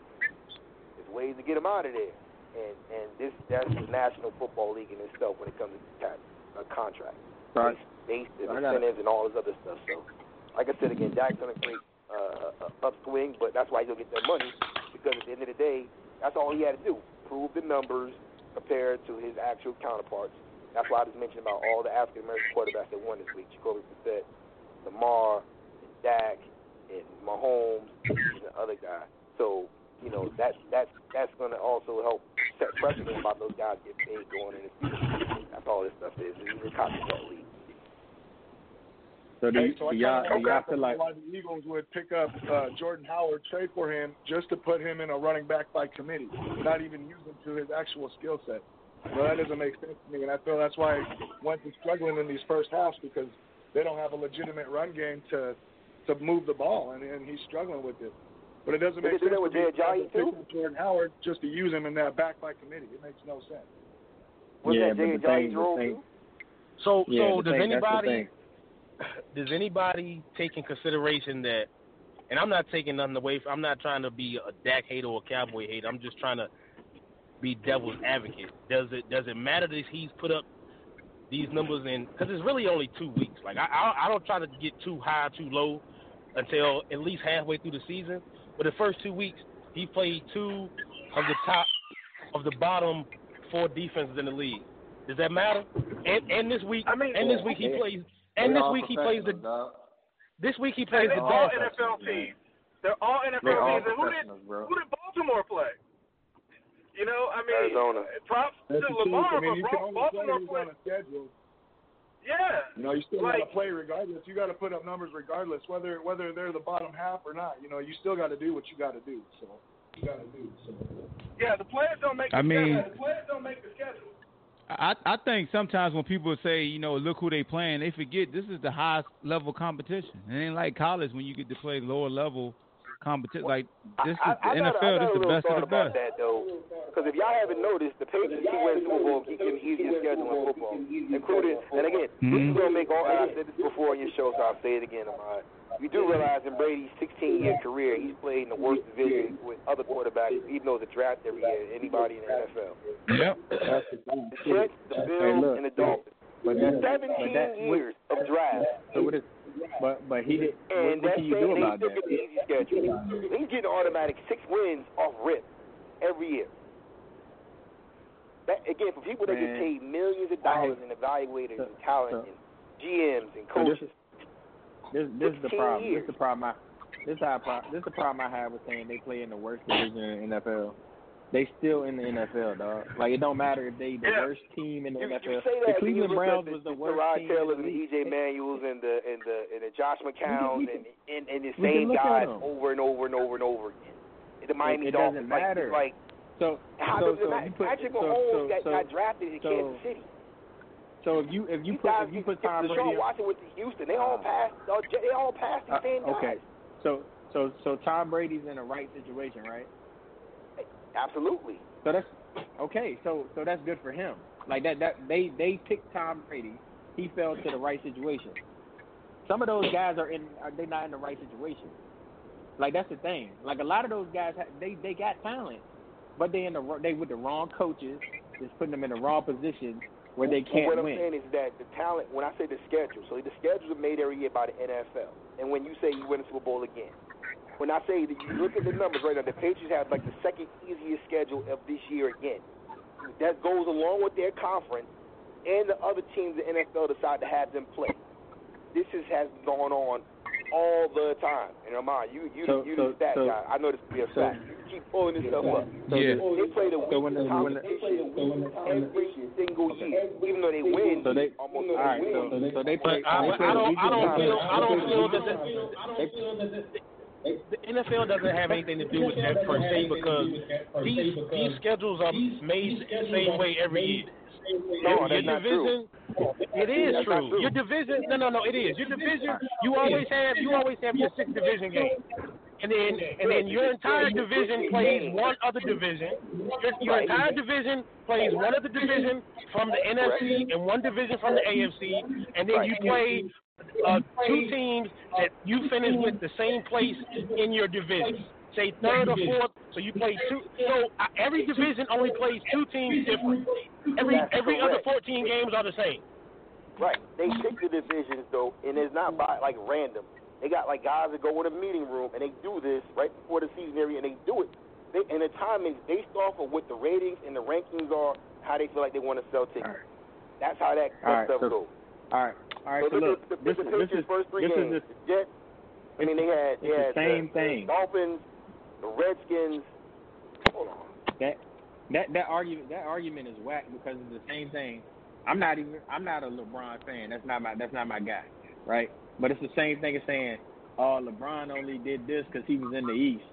there's ways to get him out of there. And and this that's the National Football League in itself when it comes to tax, a contract, Right. based and I got it. incentives and all this other stuff. So, like I said again, Dak's on a great uh, uh, upswing, but that's why he'll get that money because at the end of the day, that's all he had to do: prove the numbers compared to his actual counterparts. That's why I just mentioned about all the African American quarterbacks that won this week: Jacoby Brissett, Lamar, and Dak, and Mahomes, and the other guy. So you know that's that's that's going to also help set precedent about those guys get paid going in the future. That's all this stuff is. It's a copycat league. So do, Hey, so I do y'all, do y'all feel like why the Eagles would pick up uh, Jordan Howard, trade for him just to put him in a running back by committee, not even use him to his actual skill set. Well, that doesn't make sense to me, and I feel that's why Wentz is struggling in these first halves because they don't have a legitimate run game to to move the ball, and, and he's struggling with it. But it doesn't Did make they do sense that with to me Jay Ajayi, to pick too? up Jordan Howard just to use him in that back by committee. It makes no sense. Was yeah, that but Jay the Ajayi's thing, the role thing, too? So, yeah, so the does thing, that's the anybody thing. Does anybody take in consideration that? And I'm not taking nothing away. From, I'm not trying to be a Dak hater or a Cowboy hater. I'm just trying to be devil's advocate. Does it does it matter that he's put up these numbers in? Because it's really only two weeks. Like I, I I don't try to get too high, too low until at least halfway through the season. But the first two weeks, he played two of the top of the bottom four defenses in the league. Does that matter? And and this week, I mean- and this week he plays. And this week he plays the. professionals, dog. This week he plays they're the all Dolphins. NFL teams. They're all NFL They all teams. And who did bro. who did Baltimore play? You know, I mean, Arizona. props That's to the. Lamar, I mean, but you can Bra- play Baltimore who's played. on a schedule. Yeah. You know, you still Like- got to play regardless. You got to put up numbers regardless, whether whether they're the bottom half or not. You know, you still got to do what you got to do. So you got to do. So Yeah, the players don't make. The I mean- schedule. the players don't make the schedule. I I think sometimes when people say, you know, look who they playing, they forget this is the highest level competition. It ain't like college when you get to play lower level competition. Like this is I, I, I the got, NFL. I This is the best of the about best. that though, because if y'all haven't noticed, the Patriots keep winning Super Bowl, keep getting easier schedule in football, including. And again, this mm-hmm. is gonna make all. I said this before on your show, so I'll say it again. Ahmad. You do realize in Brady's 16-year career, he's played in the worst division with other quarterbacks, even though it's a draft every year. Anybody in the NFL. Yep. the Jets, the Bills, and the Dolphins. but that, but 17 that, years of draft. so what is, but but he did. And what that can you same do they about that? easy schedule. He's getting automatic six wins off rip every year. That again for people that get paid millions of dollars in evaluators So- and talent so- and GMs and So this. This is the 16 problem. This is the problem. I this is how I this is the problem I have with saying they play in the worst division in the NFL. They still in the NFL, dog. Like it don't matter if they the Yeah. worst team in the You, you NFL. say the you Cleveland Browns the, was the the worst Tyrod team Taylor and the. EJ Manuels and the and the and the Josh McCowns and, and and the same guys over and over and over and over again. The Miami it Dolphins, doesn't like, matter. like So how so does it so matter? put Patrick so, so, got, so, got drafted in so- Kansas City. So if you if you These put guys, if you put Tom Deshaun Brady Watson with the Houston, they all Uh, passed. uh, They all passed the uh, same guys. okay, so so so Tom Brady's in the right situation, right? Absolutely. So that's okay. So so that's good for him. Like that that they they picked Tom Brady. He fell to the right situation. Some of those guys are in are they not in the right situation? Like that's the thing. Like a lot of those guys they they got talent, but they in the they with the wrong coaches. Just putting them in the wrong positions where they can't what I'm win. saying is that the talent, when I say the schedule, so the schedules are made every year by the NFL. And when you say you win a Super Bowl again, when I say that you look at the numbers right now, the Patriots have like the second easiest schedule of this year again. That goes along with their conference, and the other teams the NFL decide to have them play. This is, has gone on all the time. And Amar, you you So- you so- the stat so- guy. I know this to be a so- fact. You keep pulling this stuff up. So Yeah. the- They play the So when weakest the- when the- competition every single year, even though they win. So they almost all right. win. So, so they play. But I, they but play I the don't. I weakest don't competition. feel. I don't feel that. They- The, the NFL doesn't have anything to do with that per se because these these schedules are made the same way every year. No, your, that's not division, it is That's not true. true. Your division, no, no, no, it is. Your division, you always have, you always have your six division game. And then and then your entire division plays one other division. Your, your entire division plays one other division from the NFC and one division from the AFC, and then you play uh, two teams that you finish with the same place in your division. Say third or fourth, so you play two. So uh, every division only plays two teams different. Every every other 14 games are the same. Right. They pick the divisions though, and it's not by like random. They got like guys that go in a meeting room and they do this right before the season area, and they do it. They, and the timing is based off of what the ratings and the rankings are, how they feel like they want to sell tickets. That's how that, that All right, stuff so- goes. All right, all right. so So look, at the, this the is this Patriots' is first three this games. the The Jets. I mean, they had they it's the same the, thing. The Dolphins, the Redskins. Hold on. that that that argument that argument is whack because it's the same thing. I'm not even I'm not a LeBron fan. That's not my that's not my guy, right? But it's the same thing as saying, oh, LeBron only did this because he was in the East.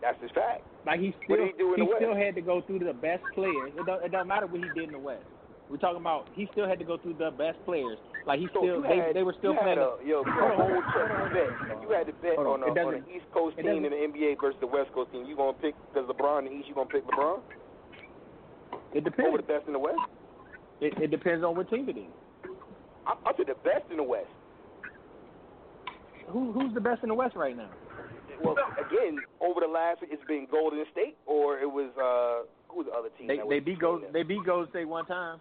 That's his fact. Like he still he the West? still had to go through the best players. It don't it don't matter what he did in the West. We're talking about he still had to go through the best players. Like he So still they had, they were still playing. A, yo, you had a whole bet. If you had to bet on, on. a, on an East Coast team in the NBA versus the West Coast team, you gonna pick because LeBron in the East, you gonna pick LeBron it depends. over the best in the West? It, it depends on what team it is. I, I said the best in the West. Who who's the best in the West right now? Well, again, over the last it's been Golden State, or it was uh, who was the other team? They they beat between Go them? they beat Golden State one time.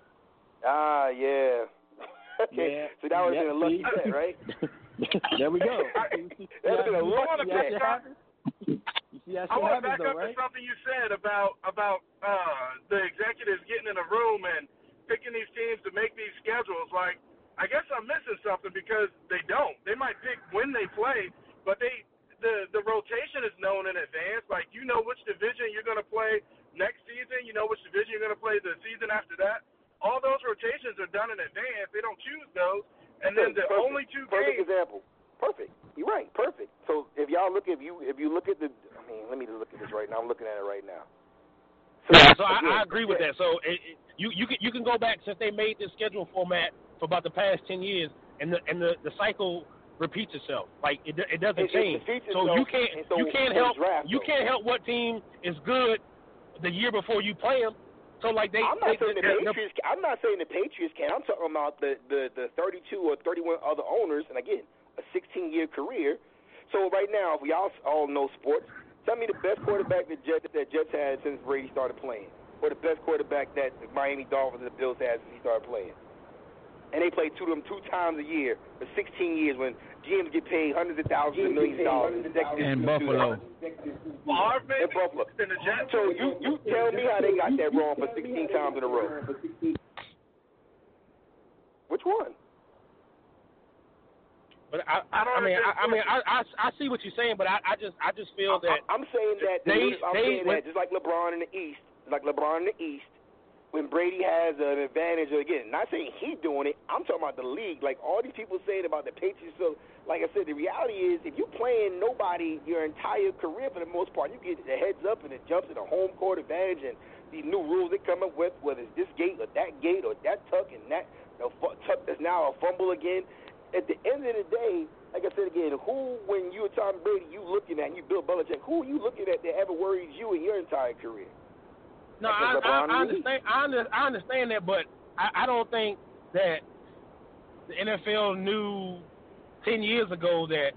Ah, yeah. okay, Yeah. so that would have Yeah, been a lucky see? bet, right? there we go. That would have been a lucky see bet. shit happens? You see how I want to happens back though, up right? to something you said about about uh, the executives getting in a room and picking these teams to make these schedules. Like, I guess I'm missing something because they don't. They might pick when they play, but they the the rotation is known in advance. Like, you know which division you're going to play next season. You know which division you're going to play the season after that. All those rotations are done in advance. They don't choose those. And then the Perfect. only two perfect games. example. Perfect. You're right. Perfect. So if y'all look if you if you look at the I mean let me just look at this right now. I'm looking at it right now. Yeah, so I, again, I agree with that. So it, it, you you can you can go back since they made this schedule format for about the past ten years, and the and the, the cycle repeats itself. Like it it doesn't It- it change. repeats So itself, you can't so you can't help draft, you though. can't help what team is good the year before you play them. So like they, I'm not they, saying the Patriots. I'm not saying the Patriots can. I'm talking about the the the 32 or 31 other owners, and again, a 16 year career. So right now, if we all all know sports, tell me the best quarterback that Jets that Jets had since Brady started playing, or the best quarterback that the Miami Dolphins and the Bills had since he started playing. And they play two of them two times a year for 16 years when GMs get paid hundreds of thousands of millions of dollars. executives And do. Buffalo. Favre, maybe, In Buffalo. and the Jets. So you you tell me how they got that wrong for 16 times in a row. Which one? but I I don't I mean I, I mean I, I I see what you're saying, but I, I just I just feel that I, am saying that the they- new- I'm they- saying when- that just like LeBron in the East, like LeBron in the East, when Brady has an advantage again, not saying he doing it, I'm talking about the league. Like all these people saying about the Patriots. So, like I said, the reality is if you're playing nobody your entire career for the most part, you get the heads up and it jumps in a home court advantage and these new rules they come up with, whether it's this gate or that gate or that tuck and that the tuck that's now a fumble again. At the end of the day, like I said again, who when you were Tom Brady, you looking at you Bill Belichick, who are you looking at that ever worries you in your entire career? No, I, I, I understand. I, under, I understand that, but I, I don't think that the NFL knew ten years ago that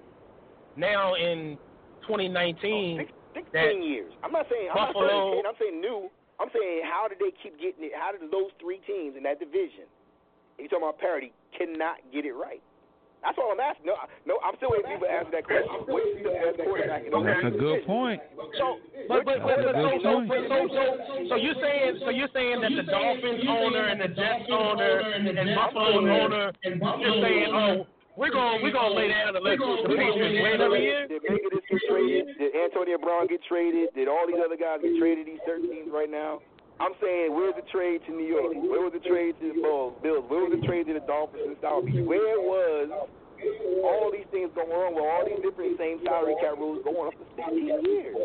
now in 2019 Six, Sixteen that years. I'm not saying I'm Buffalo- not saying 10, I'm saying new. I'm saying how did they keep getting it? How did those three teams in that division? You talking about parity? Cannot get it right. That's all I'm asking. No, no, I'm still waiting for people to answer that question. What's the best quarterback in the That's a good point. So, but but but, but so, so, so so so so you're saying so you're saying that the Dolphins owner and the Jets owner and Buffalo owner just saying oh we're gonna we're gonna lay down and let the Patriots win every year. Did Megadis get traded? Did Antonio Brown get traded? Did all these other guys get traded? These certain teams right now. I'm saying, where's the trade to New York? Where was the trade to the Bills? Where was the trade to the Dolphins and South Beach? Where was all these things going on with all these different same salary cap rules going on for 16 years?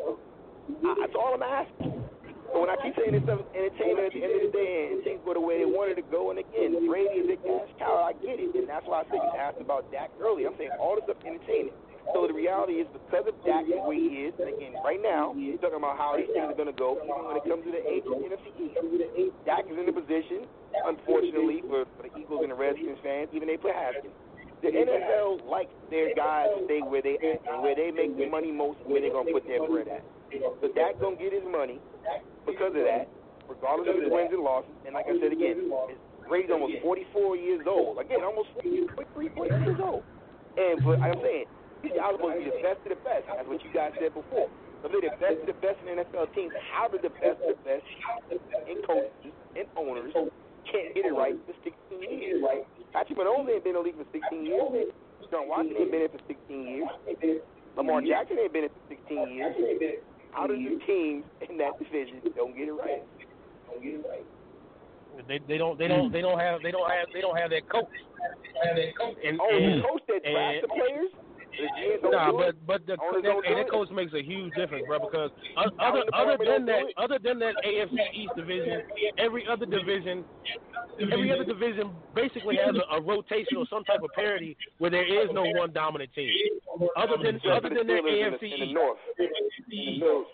I- That's all I'm asking. So when I keep saying this stuff entertainment at the end of the day and things go the way they wanted to go, and again, Brady is a cash cow, I get it. And that's why I said you asked about Dak earlier. I'm saying all this stuff entertaining. So the reality is because of Dak the way he is, and again, right now, we're talking about how these things are going to go, even when it comes to the NFC East. Dak is in a position, unfortunately, for, for the Eagles and the Redskins fans, even they put Haskins. The NFL likes their guys to stay where they at, and where they make the money most, where they're going to put their bread at. So Dak going to get his money because of that, regardless of his wins and losses. And like I said again, Brady's almost 44 years old. Again, almost 43, 44 years old. And but I'm saying, are supposed to be the best of the best. That's what you guys said before. So they're the best of the best in NFL teams. How did the best of the best and coaches and owners can't get it right for 16 years? Patrick Mahomes ain't been in the league for 16 years. Deshaun Watson ain't been in for 16 years. Lamar Jackson ain't been in for 16 years. How do the teams in that division don't get it right? Don't get it right. They they don't they don't they don't have they don't have they don't have that coach. And, Oh, and, the coach that drafts the players? Nah, but but the that, and that coach makes a huge difference, bro. Because other other than that, other than that AFC East division, every other division, every other division basically has a, a rotation or some type of parity where there is no one dominant team. Other than other than that AFC East. North. In the North.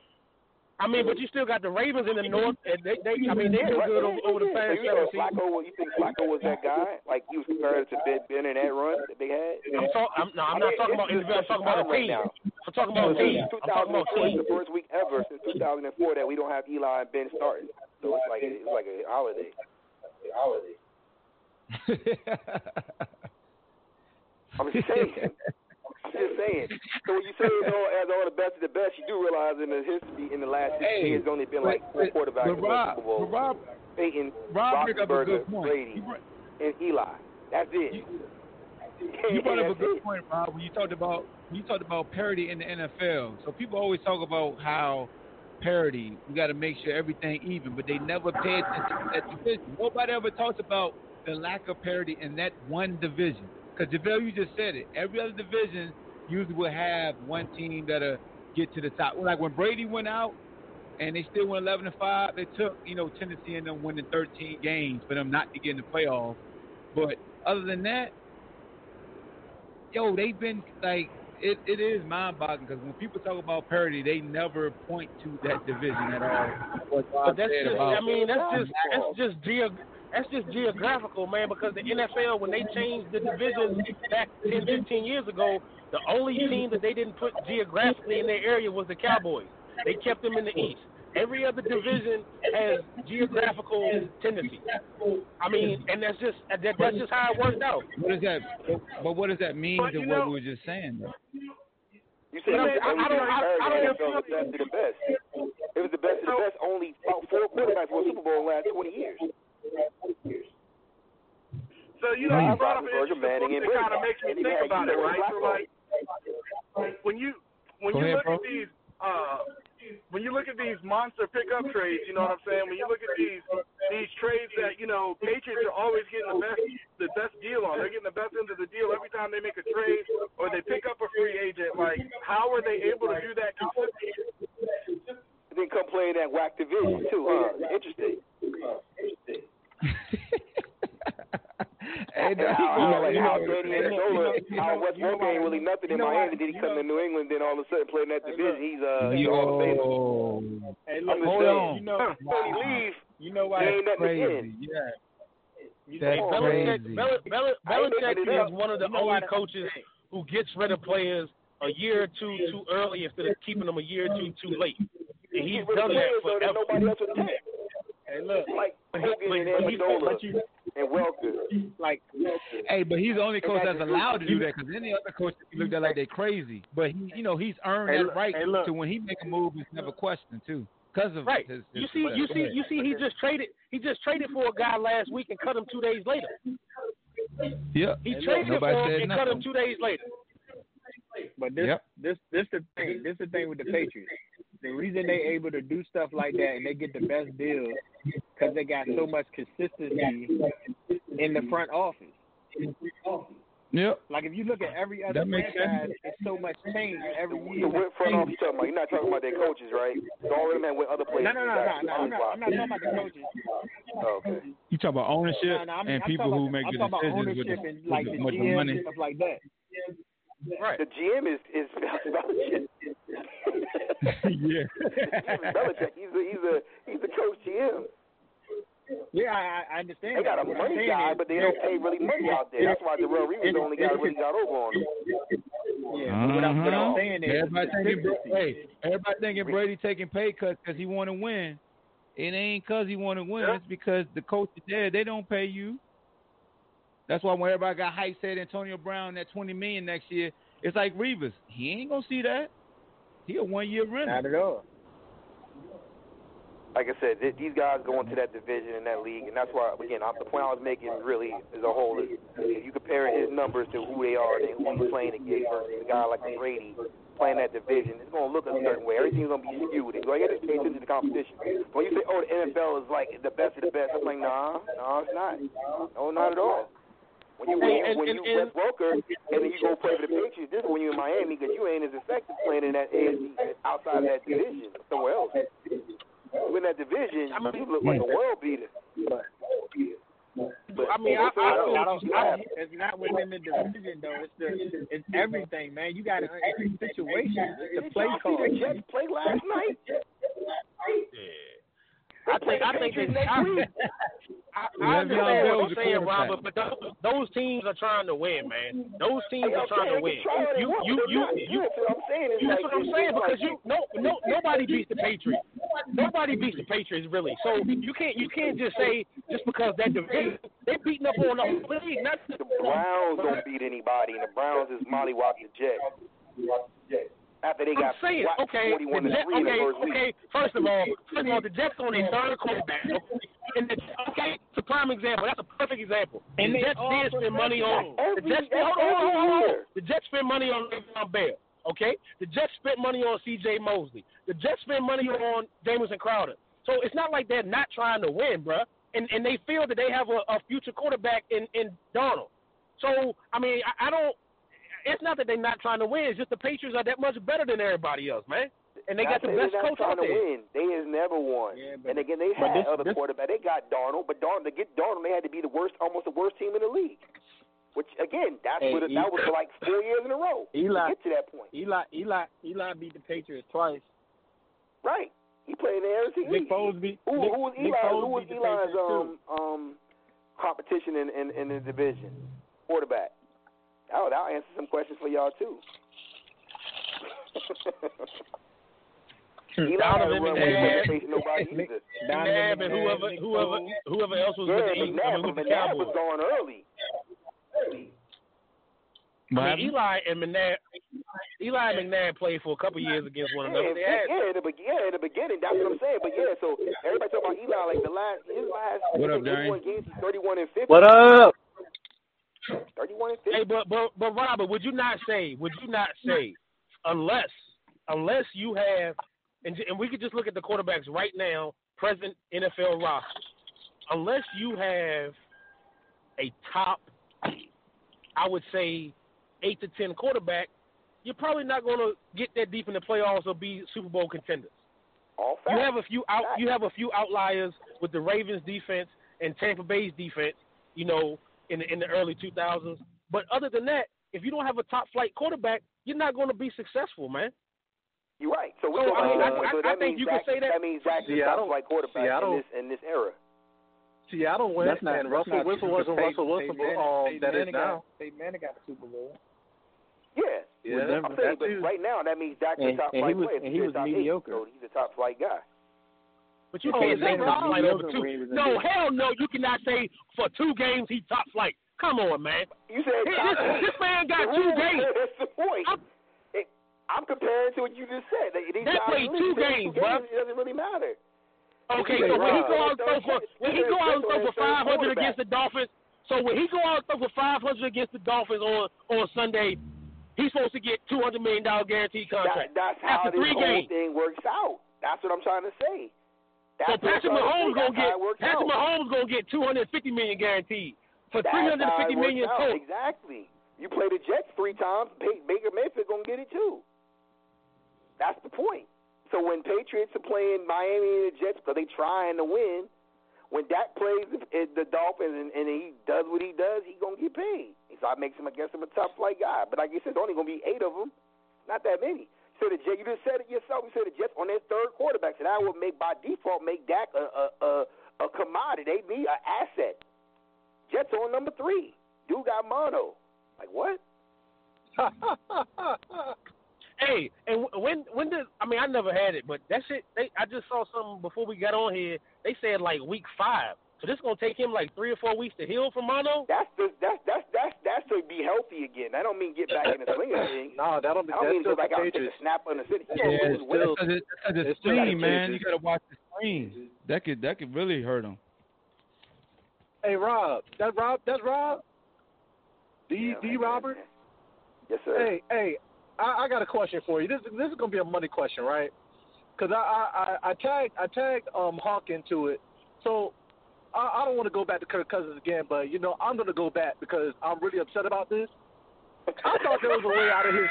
I mean, but you still got the Ravens in the mm-hmm. North, and they, they I mean, they've been mm-hmm. good over, over the past you seven thought seasons. Flacco you think Flacco was that guy? Like he was compared to Ben, ben in that run that they had? I'm, talk, I'm, no, I'm I not mean, talking about just individual. I'm talking about a right team. now. I'm talking about a Since team. I'm talking about 2004 team. is the first week ever since 2004 that we don't have Eli and Ben starting. So it's like it's like a holiday. A holiday. I'm just saying. I'm just saying. So when you say it's all as all the best of the best, you do realize in the history in the last Hey, years, there's only been like four quarterbacks in the Rob- Super Bowl. Rob- Peyton, Rob Roethlisberger. Brady, and Eli. That's it. You brought up a good it. point, Rob, when you talked about when you talked about parity in the NFL. So people always talk about how parity, we got to make sure everything even, but they never pay attention to that division. Nobody ever talks about the lack of parity in that one division. Because Javale, you just said it. Every other division usually will have one team that'll get to the top. Like when Brady went out and they still went 11 and five, they took you know Tennessee and them winning 13 games for them not to get in the playoffs. But other than that, yo, they've been like it. It is mind-boggling because when people talk about parity, they never point to that division at all. But that's just, about I mean, that's just that's just geog that's just geographical, man. Because the NFL, when they changed the divisions back 10, 15 years ago, the only team that they didn't put geographically in their area was the Cowboys. They kept them in the East. Every other division has geographical tendencies. I mean, and that's just that, that's just how it worked out. What does that? But what does that mean But to what know- we were just saying? Though? You said But that I- I every don't- I- I don't in the NFL is the best of the best. It was the best of the best. Only about four quarterbacks won Super Bowl in the last 20 years. So you know, you brought up an interesting Manning, point and that kind of makes me And think about it, right? So like, when you when you look at these uh when you look at these monster pickup trades, you know what I'm saying? When you look at these these trades that you know Patriots are always getting the best the best deal on. They're getting the best end of the deal every time they make a trade or they pick up a free agent. Like, how are they able to do that consistently? Then come play in that whack division too, huh? Interesting. Hey, And no, how, how, like you how know, Brady you know, you know, how you Wes Welker ain't really nothing in Miami. why- Then he come to New England, then all of a sudden playing that division. He's uh he's Yo, Hall of Famer. Hey, I'm look, just hold saying. on. you know, When he leave, you know why? ain't nothing crazy. again. Yeah, You that's know, crazy. Bel- Bel- I ain't Belichick making it up. is one of the You know only coaches who gets rid of players a year or two too early instead of keeping them a year or two too late. And he's done that players though that forever. nobody else would take. Hey, look, Like But he- Hogan but- and but he- Amendola but you and Welker. like Hey, but he's the only coach that's Imagine- allowed to do that because any other coach you looked at like they crazy. But he, you know, he's earned Hey, that look- right hey, look. to when he make a move, it's never questioned too, because of Right. his. You his see, you see, you see. He just traded. He just traded for a guy last week and cut him two days later. Yep. He Hey, traded nobody for him said and cut him two days later. But this Yep. this this the thing. This the thing with the Patriots. The reason they able to do stuff like that and they get the best deals because they got so much consistency in the front office. Yep. Like if you look at every other That makes franchise, it's so much change every So year. what front office you talking about? You're not talking about their coaches, right? So all of them had with other players. No, no, no, no, no. I'm not, I'm not talking about the coaches. Oh, okay. You talk about ownership No, no, I'm, and I'm people who about, make I'm the talking about decisions ownership with, and the, like with, the the, with the GM money. and stuff like that. Right. The GM is is Belichick. yeah. Belichick. He's a he's a he's a coach GM. Yeah, I, I understand. They got a What money guy, is- but they don't pay really money out there. That's why Darrelle Revis the only guy that really got over on them. Yeah, but what I'm, what I'm Uh-huh. saying is, everybody thinking, consistency. hey, everybody thinking Brady taking pay cuts because he want to win. It ain't because he want to win. It's because the coach is there. They don't pay you. That's why when everybody got hype said Antonio Brown that twenty million next year, it's like Revis. He ain't gonna see that. He a one year renter. Not at all. Like I said, th- these guys go into that division in that league, and that's why again I- the point I was making really as a whole is if you compare his numbers to who they are and who he's playing against versus a guy like Brady playing that division, it's gonna look a certain way. Everything's gonna be skewed. So I got to pay attention to the competition. When you say, "Oh, the NFL is like the best of the best," I'm like, "Nah, no, it's not. No, not at all." When you when you, And- when and- you and- Welker and then you go play for the Patriots, this is when you're in Miami because you ain't as effective playing in that AFC outside of that division somewhere else. In that division, you look like a world beater. But I mean, I, I, I I don't, I don't, it's not within the division though. It's the, it's everything, man. You got to the situation, it's the play call. play last night? I think I think they. I, I, I understand what was you're saying. Robert, but those, those teams are trying to win, man. Those teams are trying to win. You you you you. That's what I'm saying. Is That's what I'm saying because you no no nobody beats the Patriots. Nobody beats the Patriots really. So you can't you can't just say just because that division they beating up on the whole league. Not the Browns don't beat anybody, and the Browns is mollywop the Jets. After they got I'm saying, whacked okay, 41 to Jets, 3 in the okay, first week. okay. First of all, first of all, the Jets on their third quarterback. And the, okay, it's a prime example. That's a perfect example. And the Jets did spend money on the Jets. that's Hold on, hold on, hold on, hold on. every The Jets spent money on Le'Veon Bell. Okay, the Jets spent money on C.J. Mosley. The Jets spent money on Jamison Crowder. So it's not like they're not trying to win, bruh. And and they feel that they have a, a future quarterback in in Darnold. So I mean, I, I don't. It's not that they're not trying to win. It's just the Patriots are that much better than everybody else, man. And they got Not the saying best they're not coach out trying to there. win. They has never won. Yeah, but- and again, they had this- other this- quarterbacks. They got Darnold, but Darnold to get Darnold, they had to be the worst, almost the worst team in the league. Which again, that's Hey, what it, that was like four years in a row Eli- to get to that point. Eli Eli Eli beat the Patriots twice. Right. He played in the NFC Nick Foles beat Who, Nick, who was Eli? Who was the Eli's Patriots um too. um competition in, in in the division? Quarterback. Oh, that'll answer some questions for y'all too. Hmm. Eli Donovan had a run McNabb. where he wasn't facing nobody either. McNabb and whoever Nick whoever whoever else was Yeah, with the Eagles, I mean, with the McNabb was Cowboys. going early. I mean, Eli and McNabb, Eli and McNabb played for a couple years against one Yeah, another. They had, yeah, in the, be- yeah, in the beginning, that's what I'm saying. But yeah, so everybody talking about Eli, like the last, his last, What up, think Darian? 81 games, 31 and 50. What up? 31 and 50. hey, but but but Robert, would you not say? Would you not say unless unless you have and and we could just look at the quarterbacks right now, present NFL roster. Unless you have a top, I would say eight to ten quarterback, you're probably not going to get that deep in the playoffs or be Super Bowl contenders. All You have a few out. You have a few outliers with the Ravens defense and Tampa Bay's defense. You know, in the, in the early 2000s. But other than that, if you don't have a top flight quarterback, you're not going to be successful, man. You're right. So, So, we're I mean, I- so I- that I means think you can say that- That means Dak's the Seattle- top flight quarterback Seattle- in this in this era. Seattle went, That's not, and Russell Wilson wasn't 'cause Russell Wilson Peyton Manning- um, that is got- now. Peyton Manning got the Super Bowl. Yeah. Yeah, I'm saying, but right now that means Dak's the And- top and he flight was- player. and he was top eight, mediocre. so he's a top flight guy. But you Oh, can't say was top flight over two. when he was in No, hell no, you cannot say for two games he top flight. Come on, man. You said This, top this man got two rule- games. That's the point. I'm- I'm comparing to what you just said. They, they, They played lose. two games, two bruh. It doesn't really matter. Okay, so when he go out and throw for when he go out and throw for five hundred against the Dolphins, so when he go out and throw for five hundred against the Dolphins on on Sunday, he's supposed to get two hundred million dollar guaranteed That, contract that's how after this three whole games. thing works out. That's what I'm trying to say. That's So Patrick Mahomes gonna get Patrick out. Mahomes gonna get two hundred fifty million guaranteed for That's three hundred how it fifty works million out. total. Exactly. You play the Jets three times, Baker Mayfield gonna get it too. That's the point. So when Patriots are playing Miami and the Jets because they trying to win, when Dak plays the, eh, the Dolphins and, and he does what he does, he gonna get paid. So I makes him, I guess, him a top flight guy. But like you said, there's only gonna be eight of them, not that many. So the Jets, you just said it yourself. You said the Jets on their third quarterback, so that would make by default make Dak a a a, a commodity. They need an asset. Jets on number three. Dude got mono. Like what? Hey, and when when did I mean I never had it, but that shit they I just saw something before we got on here. They said like week five. So this gonna take him like three or four weeks to heal from mono. That's the that's that's that's that's to be healthy again. I don't mean get back in the swing of things. No, that don't. I don't mean That's go back still out and take contagious. a snap on the city. Yeah, it's still, it's, it's, it's it's still screen, man. You gotta watch the screen. That could that could really hurt him. Hey Rob, that Rob, that's Rob. D Yeah, D man, Robert. man. Yes, sir. Hey, hey, I, I got a question for you. This this is gonna be a money question, right? Because I, I I I tagged I tagged um Hawk into it, so I, I don't want to go back to Kirk Cousins again, but you know I'm gonna go back because I'm really upset about this. I thought there was a way out of his.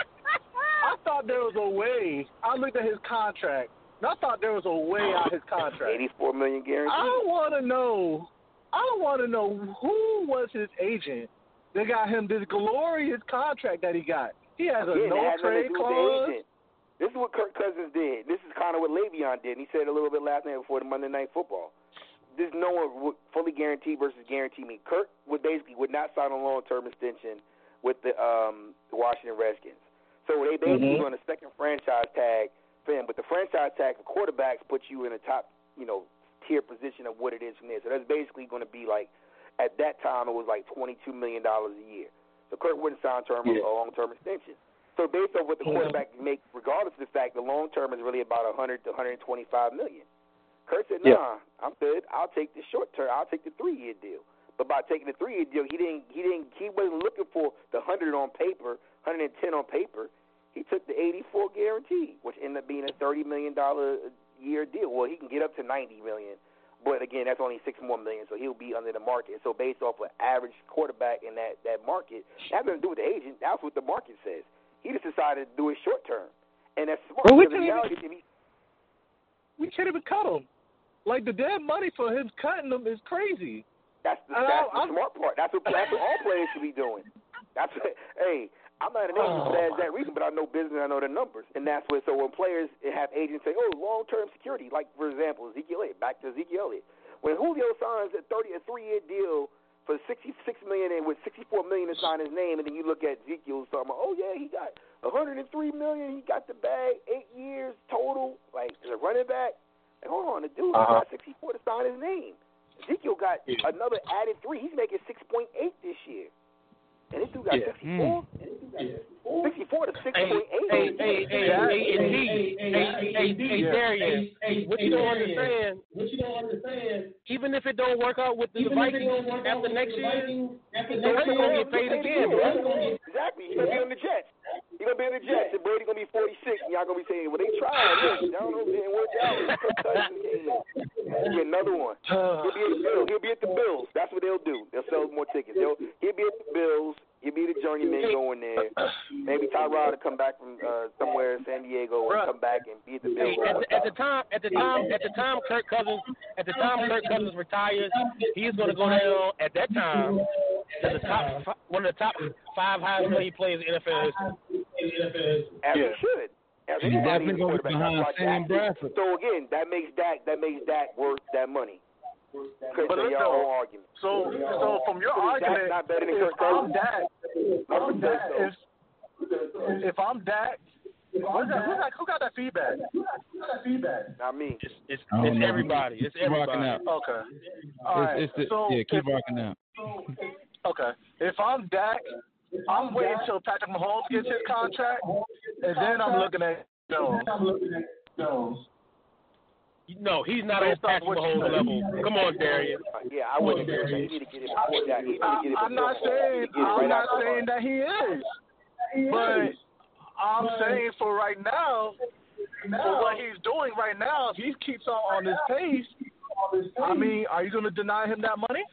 I thought there was a way. I looked at his contract, and I thought there was a way out of his contract. Eighty-four million guaranteed. I want to know. I want to know who was his agent that got him this glorious contract that he got. He has a Again, no that has nothing to trade do with the clause. This is what Kirk Cousins did. This is kind of what Le'Veon did. And he said a little bit last night before the Monday Night Football. This no one would fully guarantee versus guarantee me. Kirk would basically would not sign a long term extension with the um the Washington Redskins. So they basically Mhm. on a second franchise tag for him. But the franchise tag for quarterbacks puts you in a top, you know, tier position of what it is from there. So that's basically going to be like at that time it was like twenty two million dollars a year. So Kirk wouldn't sign term Yeah. a long term extension. So based on what the Mhm. quarterback can make, regardless of the fact the long term is really about a hundred to hundred and twenty five million. Kurt said, Yeah. "Nah, I'm good. I'll take the short term. I'll take the three year deal." But by taking the three year deal, he didn't. He didn't. He wasn't looking for the hundred on paper, hundred and ten on paper. He took the eighty four guarantee, which ended up being a thirty million dollar year deal. Well, he can get up to ninety million, but again, that's only six more million, so he'll be under the market. So based off an average quarterback in that that market, that has nothing to do with the agent. That's what the market says. He just decided to do it short term, and that's smart. Well, we because in can't reality, if he- We can't even cut him. Like the dead money for him cutting them is crazy. That's the, And that's I- the smart part. That's what that's what all players should be doing. That's what, hey, I'm not an agent for that exact reason, but I know business. I know the numbers, and that's what. So when players have agents say, "Oh, long-term security," like for example, Ezekiel Elliott. Back to Ezekiel Elliott. When Julio signs a 30 a three-year deal for 66 million and with 64 million to sign his name, and then you look at Ezekiel's talking about, "Oh yeah, he got 103 million. He got the bag, eight years total, like as a running back." Like, hold on, the dude Uh-huh. got 64 to sign his name. Ezekiel got another added three. He's making 6.8 this year. And this dude got Yeah. 64? 64 to 6.8. Hey, hey, hey, hey, hey, and D, hey, hey, hey, Darius, what you don't understand, what you don't understand, even if it don't work out with the Vikings after next year, he's gonna get paid again, bro. Exactly. He's gonna be on the Jets. He's gonna be on the Jets, and Brady gonna be 46, and y'all gonna be saying, "Well, they tried. Don't know if it didn't work out." Kirk Cousins came in. He'll be another one. He'll be at the Bills. He'll be at the Bills. That's what they'll do. They'll sell more tickets. They'll he'll be at the Bills. He'll be the journeyman going there. Maybe Tyrod will come back from uh, somewhere in San Diego and come back and be at the Bills. at the, at the time, at the time, at the time, Kirk Cousins, at the time Kirk Cousins retires, he's going to go down at that time to the top, uh, fi- one of the top five highest paid players in NFL history. As he should. As He's definitely gonna be behind Sam Dak- Bradford. So again, that makes Dak that makes Dak worth that money. Couldn't But say listen, your whole argument. So, so from your So is argument, not better than if Kirk I'm Dak, if I I'm Dak, so. if, if I'm Dak, what's that, who's that, who got that feedback? Who got that feedback? Not me. It's it's, it's everybody. It's Keep rocking everybody. out. Okay. All right. It's, it's the, so yeah, keep if, rocking out. Okay. If I'm Dak, I'm waiting till Patrick Mahomes gets his contract, and then I'm looking at Jones. No, he's not on Based off Patrick what Mahomes level. Come on, Darius. Yeah, I wouldn't agree. You need to get it before Dak. To I'm not before Mahomes. You saying I'm right not saying that he is, but I'm saying for right now, for what he's doing right now, if he keeps on on this pace, I mean, are you going to deny him that money?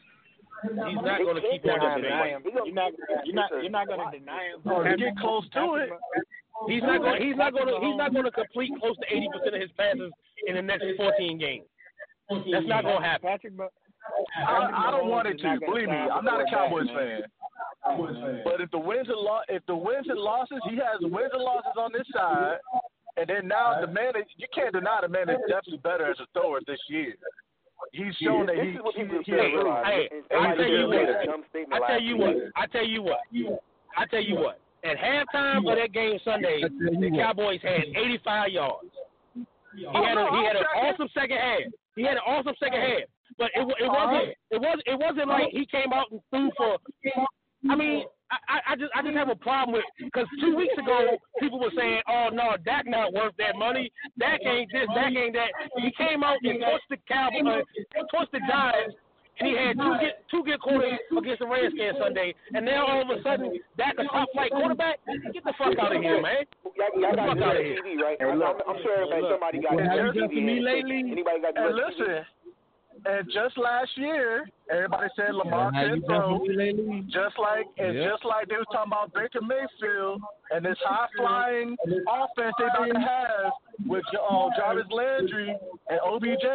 He's not going to keep on can't this deny pace. him. You're not, You're not you're not gonna deny him. Or to get close to it? He's not going. He's not going to. He's not going to complete close to eighty percent of his passes in the next fourteen games. That's not going to happen. Patrick, but I, I don't want it to. Believe me, I'm not a Cowboys fan. But if the wins and lo- if the wins and losses, he has wins and losses on this side, and then now the man is, you can't deny the man is definitely better as a thrower this year. He's shown that this he is what he, people he fail to Hey, I somebody tell you what. a dumb statement I last tell you what. I tell you what. I tell you what. At halftime of that game Sunday, the Cowboys had 85 yards. He had a, he had an awesome second half. He had an awesome second half. But it it wasn't it was it wasn't like he came out and threw for. I mean, I, I- I just I just have a problem with because two weeks ago people were saying, oh no, Dak not worth that money. Dak ain't this, Dak ain't that. He came out and torched the Cowboys, uh, torched the Giants. And he had two get two good quarters against the Redskins Sunday, and now all of a sudden, Dak a top flight quarterback. Get the fuck out of here, man. Y'all, y'all Get the got fuck out of direct here. TV, right? I'm, I'm, I'm sure everybody, somebody got What have direct you done TV. me lately? Anybody got And direct listen, TV? And just last year, everybody said Lamar How you couldn't done throw. for me? Just like and Yep. just like they was talking about Baker Mayfield and this high flying offense they about to have with uh, Jarvis Landry and OBJ,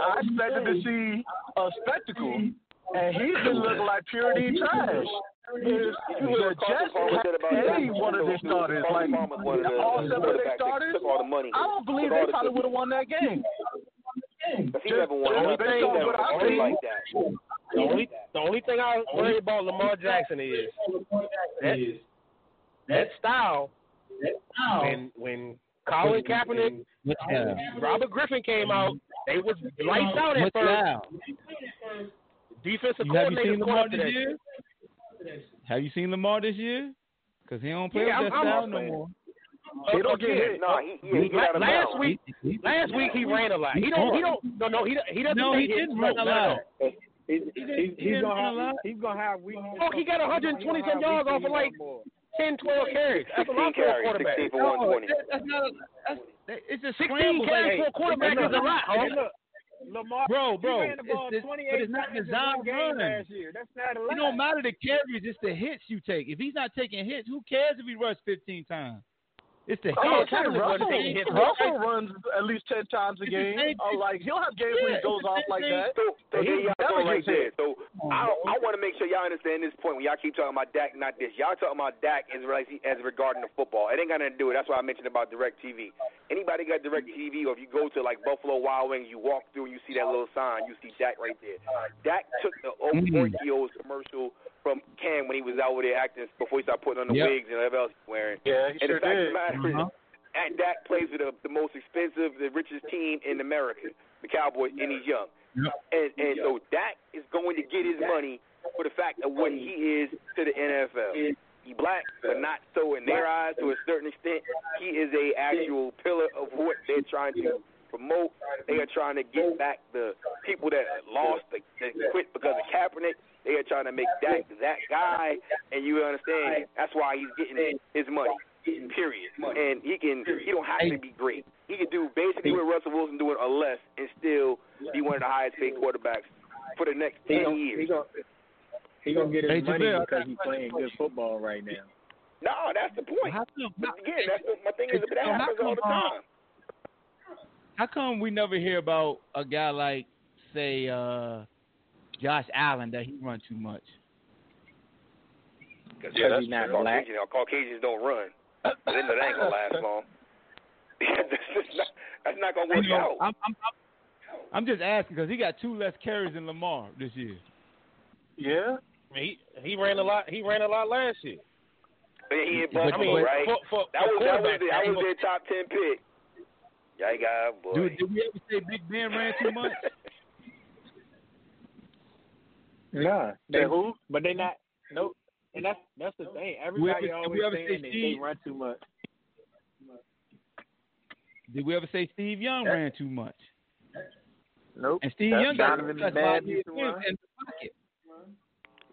I expected to see a spectacle, and he's been looking like purity trash. If the Jets had any one of their starters, like all seven of their starters, took all the money. I don't believe Took all they probably would have won that game. If he never won, just nothing, based he on never I won see. like that. The only the only thing I worry about Lamar Jackson is that that style. When when Colin Kaepernick, What? Robert Griffin came out, they was lights out at What first. Defensive You, have you seen Lamar this year? Have you seen Lamar this year? Because he don't play Yeah, with that I'm- I'm style no more. He don't get hit. No, he, yeah, he get out of Last bounds. week, last week he ran a lot. He don't. He don't. No, no. He don't- he doesn't. No, he hits. didn't No, run a lot. all. He's, he's, he's, didn't gonna run a have lot. he's gonna have weak. Oh, he got 120 some yards off of like 10, 12 carries. That's a 16 lot for a carries, quarterback. 16 for No, 120. that, that's not. A, that's, it's just 16 carries for a quarterback is a lot, Hey, huh? Lamar, bro, bro, ran the ball it's, it's, 28 but it's not times in designed one game run. last year. That's not a lot. It don't matter the carries, it's the hits you take. If he's not taking hits, who cares if he rushed 15 times? It's the Oh, hits. okay, Russell. Russell runs at least ten times a game. same Uh, like he'll have games where he goes off like that. So, so But he there y'all right there. hit. So I, I want to make sure y'all understand this point when y'all keep talking about Dak, not this. Y'all talking about Dak as, as regarding the football. It ain't got nothing to do with it. That's why I mentioned about Direct TV. Anybody got Direct TV, or if you go to like Buffalo Wild Wings, you walk through and you see that little sign, you see Dak right there. Dak took the Mhm. Oreos commercial from Cam when he was out with there acting before he started putting on the Yep. wigs and whatever else he's wearing. Yeah, he And sure the fact of did. the matter is, Uh-huh. and Dak plays with the, the most expensive, the richest team in America, the Cowboys, and he's young. Yep. And and so Dak is going to get his money for the fact of what he is to the NFL. He black, but not so in their eyes to a certain extent. He is a actual pillar of what they're trying to promote. They are trying to get back the people that lost, that quit because of Kaepernick. They are trying to make Dak that guy, and you understand that's why he's getting his money. Period. And he can. He don't have to be great. He can do basically what Russell Wilson doing or less, and still be one of the highest paid quarterbacks for the next He ten gonna, he years. gonna, he gonna get his Hey, money Jamil, because he's playing good football right now. No, that's the point. How come, But again, that's what my thing is. But that So how happens all the come, uh, time. How come we never hear about a guy like, say, uh, Josh Allen that he run too much? Because Yeah, that's not black. Caucasians, Caucasians don't run. But then that ain't gonna last long. that's, not, that's not gonna work You know, out. I'm, I'm, I'm, I'm just asking because he got two less carries than Lamar this year. Yeah. He he ran a lot. He ran a lot last year. But he in But- Buffalo, but- right? For, for, that was that was quarterback, the, that was their top ten pick. Yeah, guy, boy. Dude, did we ever say Big Ben ran too much? Nah, they who? But they not. Nope. And that's that's the thing. we Everybody ever- always saying say that they Steve? run too much. Did we ever say Steve Young ran too much? Nope. And Steve That's Young got Donovan concussed Bad five years used to in the pocket.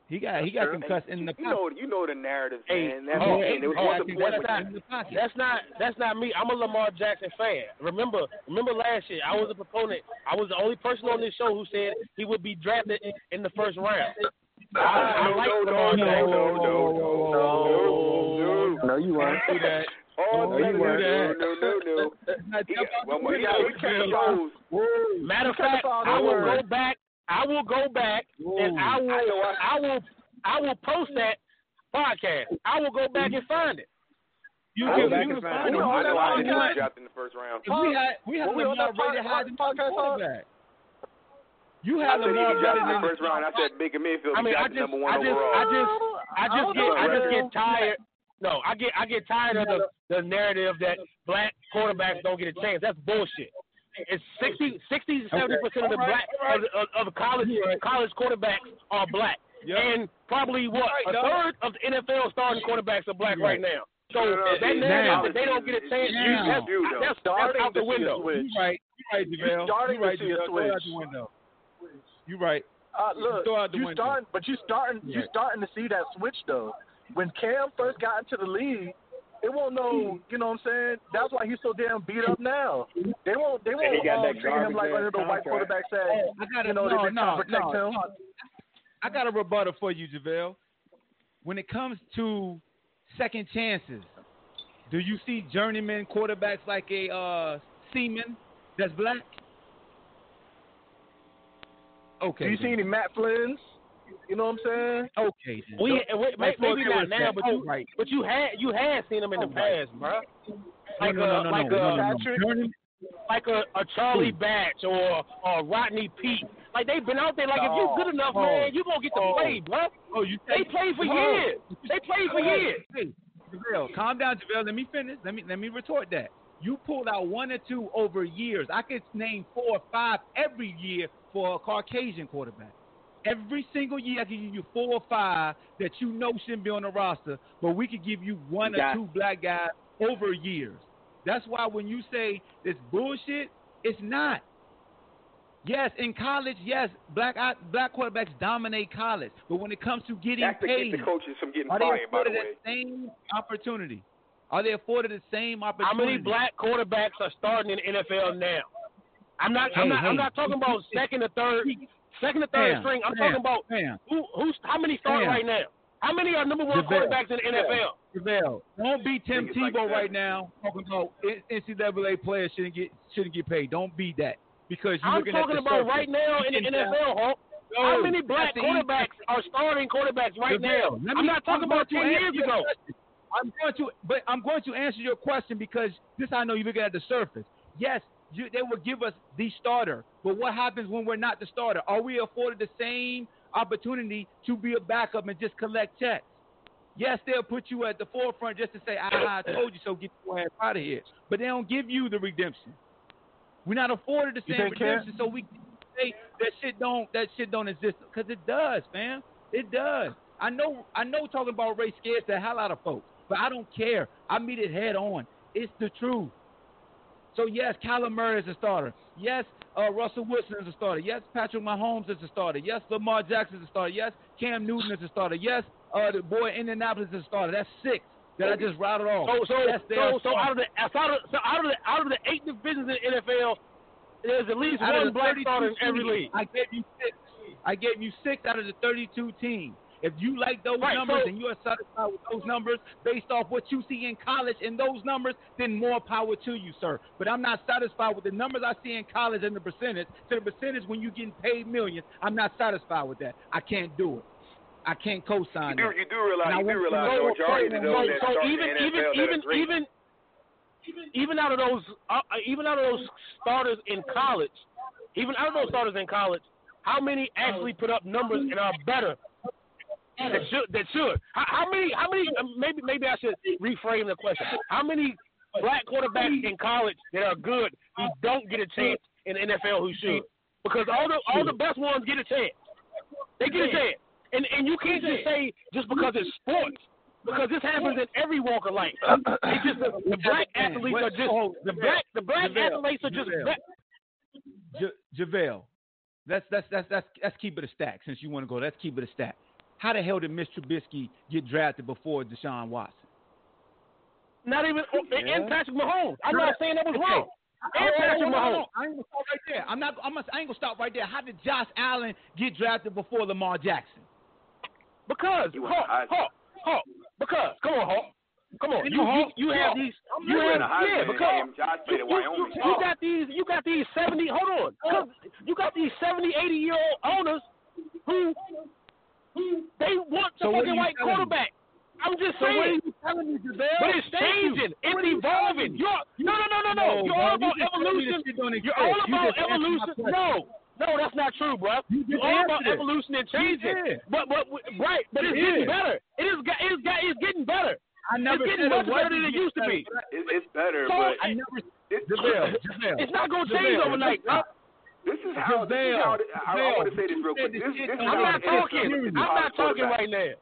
He got he got true. concussed in the you pocket. know, you know the narrative, Hey, man. That's oh, and it was oh, one of the that's not- in the pocket. That's not that's not me. I'm a Lamar Jackson fan. Remember remember last year I was a proponent. I was the only person on this show who said he would be drafted in, in the first round. I, I no, like no, Lamar no, no, no, no, no, no. No, you weren't. do that. Oh, No, no, you no, weren't. no, no, no, no. He well, he got, he kept those. Matter of fact, I will go back. I will go back and I will I will I will post that podcast. I will go back and find it. You can, you can find find it. him. I know I didn't You get had- drafted in the first round. We had we had Were we on Lamar that pod- rated higher than podcast, huh? quarterback. You I had said he Lamar was drafted better in the first round. I said Baker Mayfield I mean, was I just, number one I just, overall. I just, I just don't get, I just get tired. No, I get, I get tired of the, the narrative that black quarterbacks don't get a chance. That's bullshit. It's 60, 60 70 percent of the black of, of, of college college quarterbacks are black, Yep. and probably what a third of the NFL starting quarterbacks are black right now. So No, no, no, that narrative now- that they don't get a chance, now- that's, you, though. that's, that's out the window. You right, you right, JaVale. starting You right, to see a JaVale. Throw it out switch. The window. Right. Uh, look, Throw out you window. starting, but you starting, you Right. starting to see that switch though. When Cam first got into the league, it won't know. You know what I'm saying? That's why he's so damn beat up now. They won't, they won't he got um, treat him like garbage-ass one of the white contract. quarterbacks that I got you know no, they've no, trying to protect no, him. no. I got a rebuttal for you, JaVale. When it comes to second chances, do you see journeyman quarterbacks like a uh, Siemian that's black? Okay. Do you see any Matt Flynn's? You know what I'm saying? Okay. then. We, Don't- we like maybe not now, but you, right. but you had you had seen him in the past, bro. Like no, no, uh, a like no, uh, a no, no. Patrick? Like a, a Charlie Batch or or Rodney Peete. Like they've been out there. Like if you're good oh, enough, Oh. man, you gonna get to Oh. play, bro. Oh, you They played for Oh. years. They played for years. Hey, JaVale, calm down, JaVale. Let me finish. Let me let me retort that. You pulled out one or two over years. I could name four or five every year for a Caucasian quarterback. Every single year, I can give you four or five that you know shouldn't be on the roster, but we could give you one or Got- two black guys over years. That's why when you say it's bullshit, it's not. Yes, in college, yes, black black quarterbacks dominate college, but when it comes to getting That's to paid, the coaches from getting are they fired, by the afforded way. the same opportunity? Are they afforded the same opportunity? How many black quarterbacks are starting in the NFL now? I'm not. I'm Hey, not. I'm not talking about second or third, second or third Fam, string. I'm fam, talking about fam, who. Who's how many starting Fam. right now? How many are number one JaVale. quarterbacks in the NFL? JaVale, don't be Tim Think it's like Tebow right now talking about NCAA players shouldn't get shouldn't get paid. Don't be that because you're I'm looking talking at the about surface. right now in the NFL, Hulk. No, How many black quarterbacks are starting quarterbacks right JaVale, now? let I'm not talking I'm about going ten years ago. I'm going to, but I'm going to answer your question because this I know you're looking at the surface. Yes, you, they will give us the starter, but what happens when we're not the starter? Are we afforded the same opportunity to be a backup and just collect checks? Yes, they'll put you at the forefront just to say, "Ah, I told you so. Get your ass out of here." But they don't give you the redemption. We're not afforded the same redemption, so we can say that shit don't that shit don't exist because it does, man. It does. I know. I know. Talking about race scares the hell out of folks, but I don't care. I meet it head on. It's the truth. So yes, Kyler Murray is a starter. Yes, uh, Russell Wilson is a starter. Yes, Patrick Mahomes is a starter. Yes, Lamar Jackson is a starter. Yes, Cam Newton is a starter. Yes, uh, the boy Indianapolis is a starter. That's six that I just rattled off. So so yes, so, so out of the out of so out of the out of the eight divisions in the NFL, there's at least Out one black 32 starter in every league. I gave you six. I gave you six out of the 32 teams. If you like those Right, numbers so- and you are satisfied with those numbers based off what you see in college and those numbers, then more power to you, sir. But I'm not satisfied with the numbers I see in college and the percentage. To the percentage when you're getting paid millions, I'm not satisfied with that. I can't do it. I can't co-sign You do, that. you do realize, you do realize the majority so, of that so even even even even even out of those uh, even out of those starters in college, even out of those starters in college, how many actually put up numbers and are better? That should that should. How, how many how many uh, maybe maybe I should reframe the question. How many black quarterbacks in college that are good who don't get a chance in the NFL who should? Because all the all the best ones get a chance. They get a chance. And and you can't just say just because it's sports. Because this happens in every walk of life. It's just the, the black athletes are just the black the black JaVale, athletes are just JaVale. black. J- JaVale, let's, let's, let's, let's, let's keep it a stack since you want to go. Let's keep it a stack. How the hell did Mitch Trubisky get drafted before Deshaun Watson? Not even oh, and- and Patrick Mahomes. I'm not saying that was Okay. wrong. And Oh, Patrick hold on, hold Mahomes. I ain't gonna stop right there. I'm not. I'm. I ain't gonna stop right there. How did Josh Allen get drafted before Lamar Jackson? Because You want Hawk, Heisman. Hawk, Hawk. Because come on, Hawk. Come on. You You you, you have Hawk. these I'm you have winning yeah because him. Josh played at you, you, you got these you got these seventy hold on. 'Cause You got these 70, 80 year old owners who who they want the So fucking white telling me? quarterback. I'm just So saying. what are you telling me, Giselle? But it's changing. It's What you evolving. telling? You're no, no, no, no, no. No, You're bro, all about just evolution. this shit don't You're all about just evolution. No, no, that's not true, bro. You You're all about it. evolution and changing. did. But but right, but it's You getting did. better. It is. got- It's got. It's getting better. I never it's getting much better than it getting used to be. It, it's better, So, but I never. this, Giselle, Giselle. It's not gonna change Giselle, overnight, bro. This is how. This is how I, I Giselle, want to say this real quick. This, this is don't how I'm not talking. I'm not talking right now.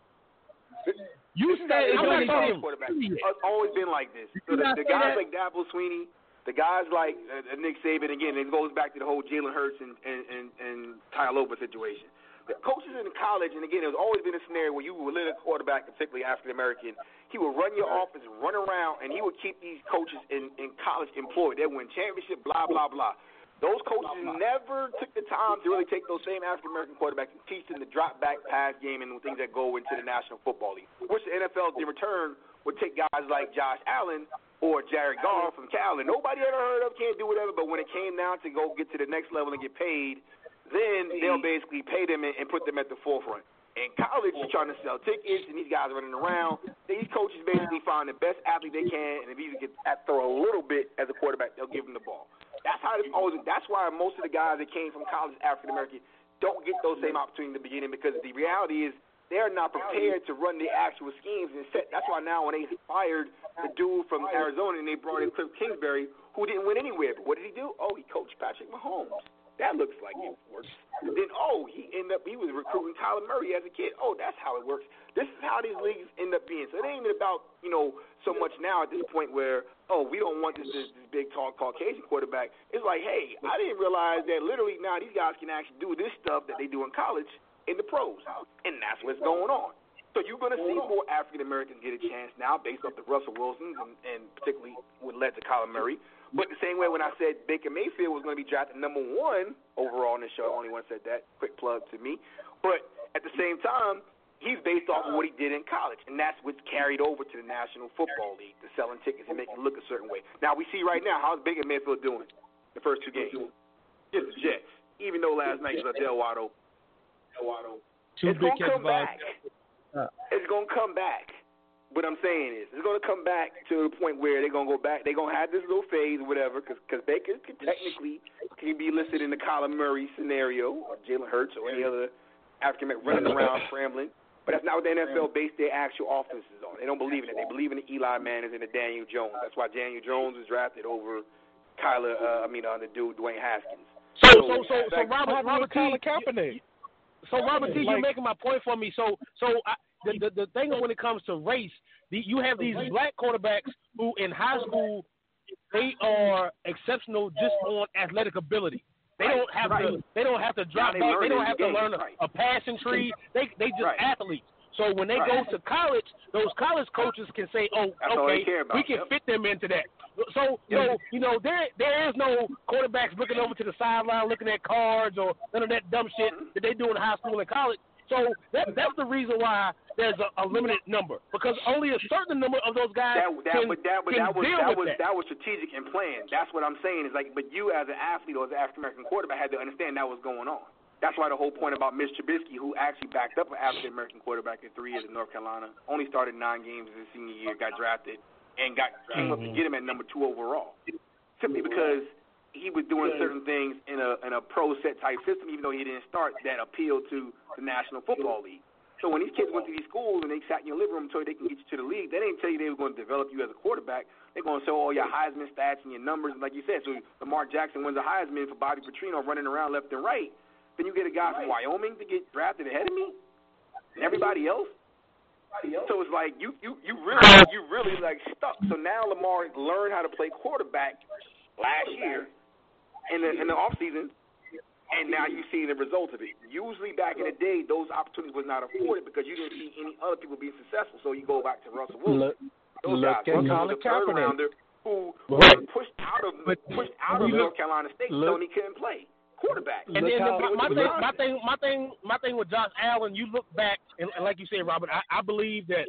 You This said I'm don't talking. quarterback. It's always been like this. So the, the guys that? like Dabo Swinney, the guys like uh, Nick Saban, again, it goes back to the whole Jalen Hurts and and and, and Tyler situation. The coaches in college, and again, there's always been a scenario where you would let a quarterback, particularly African American, he would run your offense, run around, and he would keep these coaches in in college employed. They win championship, blah blah blah. Those coaches never took the time to really take those same African American quarterbacks and teach them the drop back pass game and the things that go into the National Football League. Which the NFL in return would take guys like Josh Allen or Jared Goff from Cal and nobody ever heard of, can't do whatever, but when it came down to go get to the next level and get paid, then they'll basically pay them and, and put them at the forefront. In college, you're trying to sell tickets, and these guys are running around. These coaches basically find the best athlete they can, and if he can get, throw a little bit as a quarterback, they'll give him the ball. That's how it's always. That's why most of the guys that came from college, African American, don't get those same opportunities in the beginning because the reality is they're not prepared to run the actual schemes and set. That's why now when they fired the dude from Arizona and they brought in Cliff Kingsbury, who didn't win anywhere, but what did he do? Oh, he coached Patrick Mahomes. That looks like it works. Then oh, he ended up he was recruiting Kyler Murray as a kid. Oh, that's how it works. This is how these leagues end up being. So it ain't even about you know so much now at this point where oh we don't want this this, this big tall Caucasian quarterback. It's like hey, I didn't realize that literally now these guys can actually do this stuff that they do in college in the pros, and that's what's going on. So you're going to see more African Americans get a chance now based off the Russell Wilsons and, and particularly what led to Kyler Murray. But the same way when I said Baker Mayfield was going to be drafted number one overall in the show, only one said that. Quick plug to me. But at the same time, he's based off of what he uh-huh. did in college, and that's what's carried over to the National Football League, the selling tickets and making it look a certain way. Now we see right now how's Baker Mayfield doing the first two games. Just the Jets. Even though last night was a Del Waddle. Del Waddle. Two it's gonna come back. It's gonna come back. What I'm saying is, it's gonna come back to the point where they're gonna go back. They're gonna have this little phase or whatever, because Baker could technically can be listed in the Kyler Murray scenario or Jalen Hurts or any other African American running around scrambling. But that's not what the NFL base their actual offenses on. They don't believe in it. They believe in the Eli Mannings and the Daniel Jones. That's why Daniel Jones was drafted over Kyler. Uh, I mean, uh, the dude Dwayne Haskins. So so so so like- Robert Robert T. Colin Kaepernick. So Robert T, you're making my point for me. So so I, the, the the thing when it comes to race, the, you have these black quarterbacks who in high school they are exceptional just on athletic ability. They Right, don't have right. to they don't have to drop they back. They don't have to game, learn a, right. a passing tree. They they just athletes. So when they go to college, those college coaches can say, "Oh, That's okay, we can Yep. fit them into that." So, so you know, there there is no quarterbacks looking over to the sideline, looking at cards or none of that dumb shit that they do in high school and college. So that that's the reason why there's a, a limited number because only a certain number of those guys that, that, can, but that, but can that was deal that with was that. that was strategic and planned. That's what I'm saying. Is like, but you as an athlete or as an African American quarterback had to understand that was going on. That's why the whole point about Mitch Trubisky, who actually backed up an African American quarterback in three years in North Carolina, only started nine games his senior year, got drafted, and got came up to Mm-hmm. get him at number two overall, simply because he was doing certain things in a in a pro set type system, even though he didn't start that appealed to the National Football League. So when these kids went to these schools and they sat in your living room told you they can get you to the league, they didn't tell you they were going to develop you as a quarterback. They're going to show all your Heisman stats and your numbers, and like you said. So Lamar Jackson wins a Heisman for Bobby Petrino running around left and right. Then you get a guy from Wyoming to get drafted ahead of me, and everybody else. So it's like you you you really you really like stuck. So now Lamar learned how to play quarterback last year in the in the off season, and now you see the results of it. Usually back in the day, those opportunities was not afforded because you didn't see any other people being successful. So you go back to Russell Wilson. Look, Those look guys. at Russell Colin was a third Kaepernick. rounder who Right. was pushed out of But- pushed out of you North Carolina State, look- so he couldn't play quarterback. And then how- the, my thing, my thing, my thing, my thing with Josh Allen. You look back, and, and like you said, Robert, I, I believe that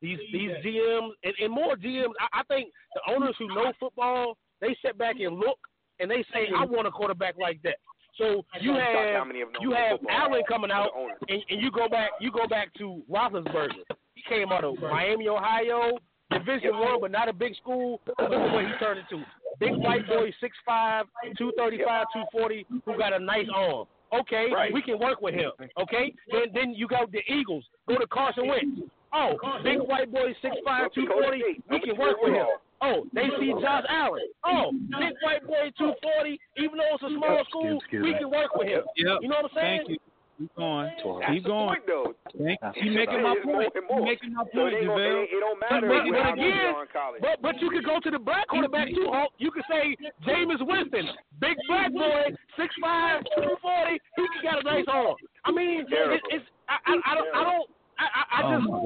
these these GMs and, and more GMs. I, I think the owners who know football, they sit back and look, and they say, "I want a quarterback like that." So you have many of them you have. Allen coming out, and, and you go back you go back to Roethlisberger. He came out of Miami, Ohio, Division One, but not a big school. Look at what he turned into. Big white boy, 6'5", 235, 240, who got a nice arm. Okay, Right. we can work with him. Okay, then then you got the Eagles. Go to Carson Wentz. Oh, big white boy, 6'5", 240, we can work with him. Oh, they see Josh Allen. Oh, big white boy, 240, even though it's a small school, we can work with him. Yep. You know what I'm saying? Thank you. Keep going. That's Keep going. point, though. Thank you. You making my point. and You more. making my point, it, ain't it, JaVale. it don't But, matter but, but you again, are in college. but but you could go to the black quarterback too. Hulk. You could say Jameis Winston, big black boy, six five, two forty. He could got a nice arm. I mean, it, it's I, I, I don't I don't. I, I, I Oh just, my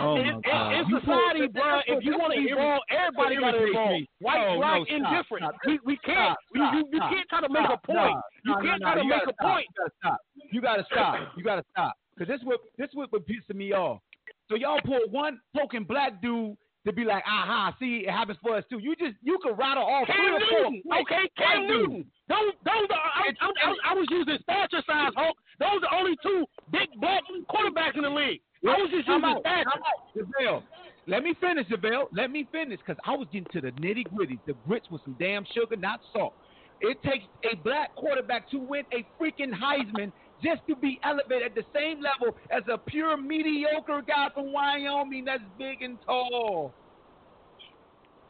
Oh in, in, society, bro, if you want to evolve, everybody got to evolve. White, Oh, black, no, stop, indifferent. stop. We we can't. Stop, you, you, you can't try to make a point. You can't try to make a point. You gotta stop. You gotta stop. You gotta stop. Cause this what this what what pissing me off. So y'all pull one token black dude to be like, aha, see, it happens for us too. You just you could rattle off Cam three or four. Newton. white- Okay, Cam. Newton. Those, those are, I, I, I, I was using stature size, Hulk. Those are only two big black quarterbacks in the league. I was just using out, stature. JaVale, Let me finish, JaVale. Let me finish, because I was getting to the nitty gritty, the grits with some damn sugar, not salt. It takes a black quarterback to win a freaking Heisman just to be elevated at the same level as a pure mediocre guy from Wyoming that's big and tall.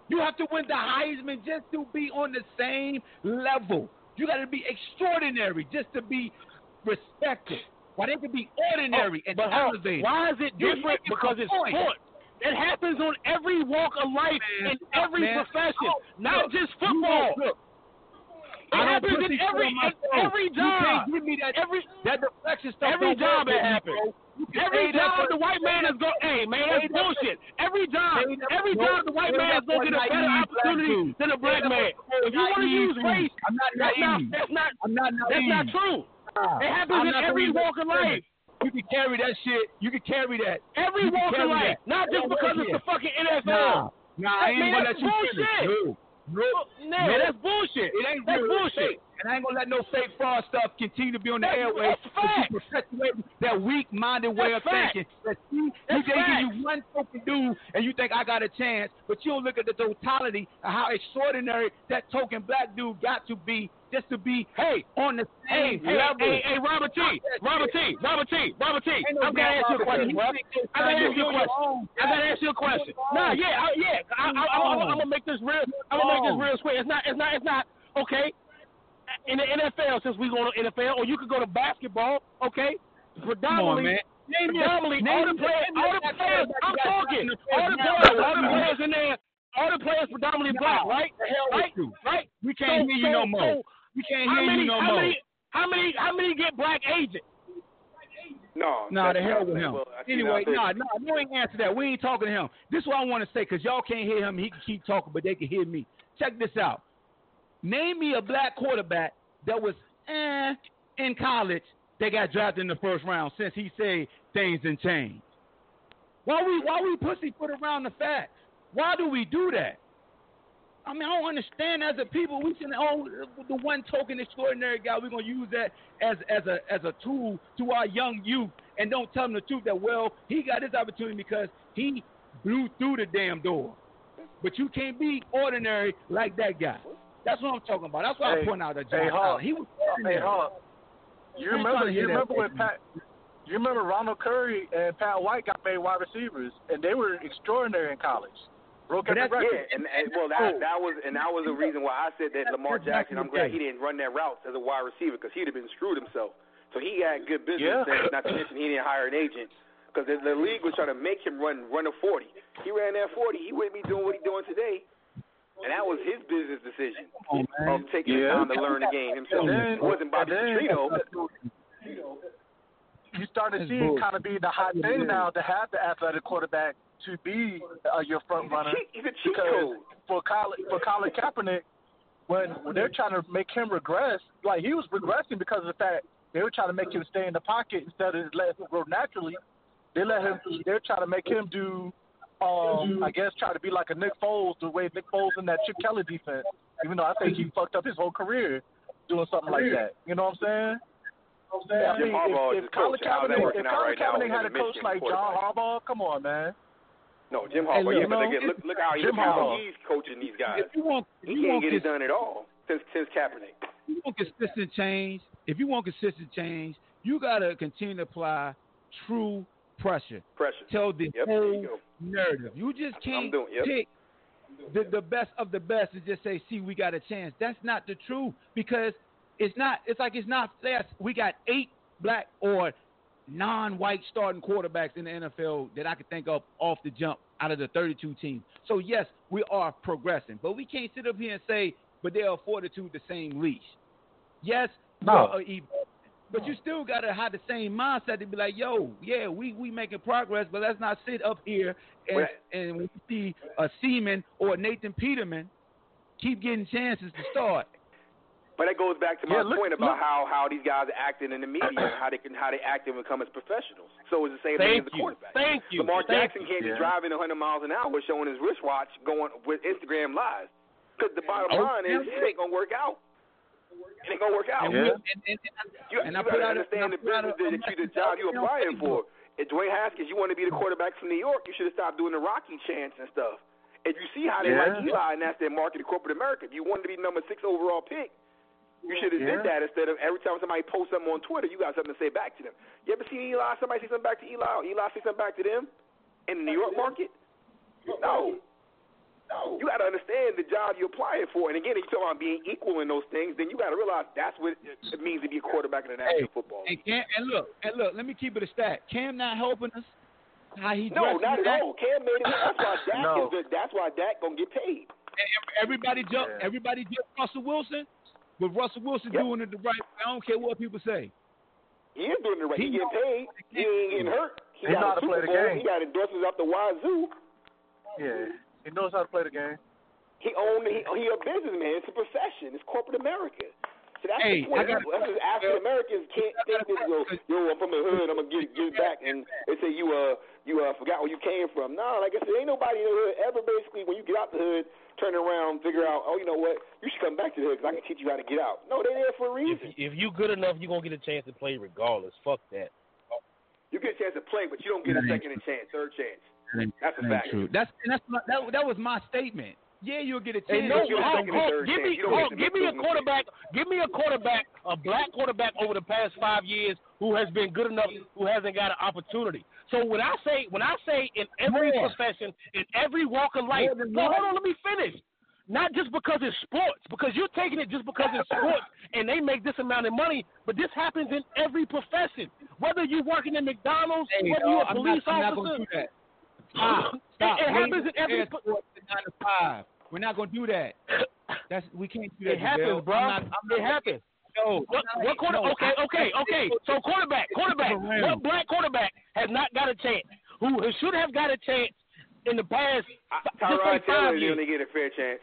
You have to win the Heisman just to be on the same level. You got to be extraordinary just to be respected. Why they could be ordinary oh, and But elevated. why is it different? Because it's point. sports. It happens on every walk of life Man, in every man. profession, Oh, not look, just football. look, look. It happens in every on in phone. every You can't job. give me that every that deflection stuff. every job it happens. bro. You can Every job the white man is going. Hey man, that's bullshit. Every job, every job the white man is going to get a better opportunity than a black man. If you want to use race, I'm not that's not naive. that's not that's not true. It happens in every walk of life. You can carry that shit. You can carry that. Every walk of life, not just because it's the fucking NFL. Nah, I ain't gonna let you finish. No, Man, no. that's bullshit. It ain't That's real. bullshit. And I ain't gonna let no fake fraud stuff continue to be on the airways. that's but facts. you perpetuate that weak-minded way That's of facts. thinking. That you, you they give you one token dude, and you think I got a chance, but you don't look at the totality of how extraordinary that token black dude got to be just to be Hey, on the Hey, same hey, level. hey, hey, Robert T, Robert T, Robert T, Robert T. I'm gonna ask you a question, bro. You think you're I'm gonna ask you a question. I'm gonna ask you a question. No, yeah, I, yeah. I, I, I, I'm, I'm gonna make this real. I'm gonna make this real quick. It's not. It's not. It's not. Okay. In the NFL, since we go to NFL, or you could go to basketball. Okay. Predominantly. man. Name Predominantly, name all the players, name all the players. I'm talking. the All the players, all the players in there. All the players predominantly black, right? The hell Right? you. Right? We can't So- hear you so- no more. so we can't hear many, you no how more. Many, how many? How many get black agents? No. Nah, the hell with him. well, I see anyway, now, nah, nah, you ain't answer that. We ain't talking to him. This is what I want to say, because y'all can't hear him. He can keep talking, but they can hear me. Check this out. Name me a black quarterback that was eh, in college that got drafted in the first round since he said things didn't change. Why we why we pussyfoot around the facts? Why do we do that? I mean, I don't understand. As a people, we should oh the one token extraordinary guy. We're gonna use that as as a as a tool to our young youth, and don't tell them the truth that well he got this opportunity because he blew through the damn door. But you can't be ordinary like that guy. That's what I'm talking about. That's why Hey, I point out that hey, John Hawk. Allen. He was ordinary. Hey, Hawk. You I ain't trying remember? You remember when Pat? You remember Ronald Curry and Pat White got made wide receivers, and they were extraordinary in college. Broke But every record. Yeah, and, and well, that oh. that was and that was the reason why I said that Lamar Jackson. I'm glad he didn't run that route as a wide receiver because he'd have been screwed himself. So he had good business Yeah. sense. Not to mention he didn't hire an agent because the, the league was trying to make him run run a 40. He ran that 40. He wouldn't be doing what he's doing today. And that was his business decision Oh, of taking the time to learn the game himself. Then- it wasn't Bobby and then- Petrino. You start to That's see kind of be the hot thing now to have the athletic quarterback to be uh, your front runner. He's a cheat Because code. for Colin, for Colin Kaepernick, when, when they're trying to make him regress, like he was regressing because of the fact they were trying to make him stay in the pocket instead of letting him grow naturally. They let him. They're trying to make him do, um, I guess, try to be like a Nick Foles, the way Nick Foles in that Chip Kelly defense. Even though I think he fucked up his whole career doing something like that. You know what I'm saying? I mean, Harbaugh if, if. Colin Kaepernick, if Colin right? Kaepernick had a coach like John? Harbaugh, come on, man. No, Jim Hey, Harbaugh. look, yeah, but know, look, look, how, he, Jim look how he's coaching these guys. If you want, if He you can't want get it done at all since since Kaepernick. if you want consistent change, if you want consistent change, you gotta continue to apply true pressure. Pressure. Tell the Yep, there you whole narrative. You just can't doing- yep. pick the, the best of the best and just say, "See, we got a chance." That's not the truth because it's not. It's like it's not fair. We got eight black or non-white starting quarterbacks in the NFL that I could think of off the jump out of the 32 teams. So yes, we are progressing, but we can't sit up here and say, "But they are afforded to the same leash." Yes, No. we're evolving, but you still gotta have the same mindset to be like, "Yo, yeah, we we making progress, but let's not sit up here and and when you see a Siemian or a Nathan Peterman keep getting chances to start." But that goes back to my Yeah, look- point about look- how, how these guys are acting in the media and how they can how they act and become as professionals. So it's the same thing Thank as a you. quarterback. Thank you. Lamar Thank Jackson you. can't Yeah. be driving 100 miles an hour showing his wristwatch going with Instagram lives. Because the bottom Oh, line is it ain't gonna work out. It ain't gonna work out. And, Yeah. we, and, and, You, and you I put gotta out a- understand the and out business a- that you, the job you're applying for. If Dwayne Haskins, you want to be the quarterback from New York, you should have stopped doing the Rocky chants and stuff. If you see how they Yeah. like Eli and that's their market in corporate America, if you wanted to be number six overall pick, you should have Yeah. did that instead of every time somebody posts something on Twitter, you got something to say back to them. You ever seen Eli? Somebody say something back to Eli? Or Eli say something back to them in the New York market? No. No. You got to understand the job you're applying for. And again, if you're talking about being equal in those things, then you got to realize that's what it means to be a quarterback in the National Hey, Football And, League. Cam, and look, and look, let me keep it a stat. Cam not helping us. How he No, not at Dak. all. Cam made it. That's why Dak No. is the, that's why Dak gonna get paid. Everybody jump. Yeah. Everybody jump Russell Wilson. But Russell Wilson Yep. doing it the right way. I don't care what people say. He is doing the right. He, He getting paid. He ain't getting hurt. He, He know how got to a play Super the Bowl. game. He got endorsements up the wazoo. Yeah, he knows how to play the game. He owned. He, he a businessman. It's a profession. It's corporate America. So that's Hey, the point. I got- Us as African Americans can't think this. Yo, yo, I'm from the hood. I'm gonna get get back, and they say you uh you uh forgot where you came from. Nah, like I said, ain't nobody in the hood ever basically when you get out the hood turn around, figure out, oh, you know what, you should come back to the hood because I can teach you how to get out. No, they're there for a reason. if you good enough, you're gonna get a chance to play regardless. Fuck that. You get a chance to play, but you don't get a second chance, third chance. That's a That ain't fact. true. That's that's my, that. That was my statement. Yeah, you'll get a Hey, no, get a hold, second and hold, third give me, You don't hold, get to give me a quarterback, give me a quarterback, a black quarterback over the past five years who has been good enough, who hasn't got an opportunity. So when I say, when I say in every More. profession, in every walk of life, More no, one. hold on, let me finish. Not just because it's sports, because you're taking it just because it's sports and they make this amount of money, but this happens in every profession. Whether you're working in McDonald's, Hey, whether dog, you're a I'm police I'm not officer, gonna do that. Stop. Stop. It, it We happens in every. ain't sports to nine to five. We're not gonna do that. That's we can't do that. It happens, bro. I'm not, I'm not, it happens. No, What, what quarter? no, okay, okay, okay. So quarterback, quarterback. What black quarterback has not got a chance? Who who should have got a chance in the past? I- f- just Tyrod say Taylor five years. didn't get a fair chance.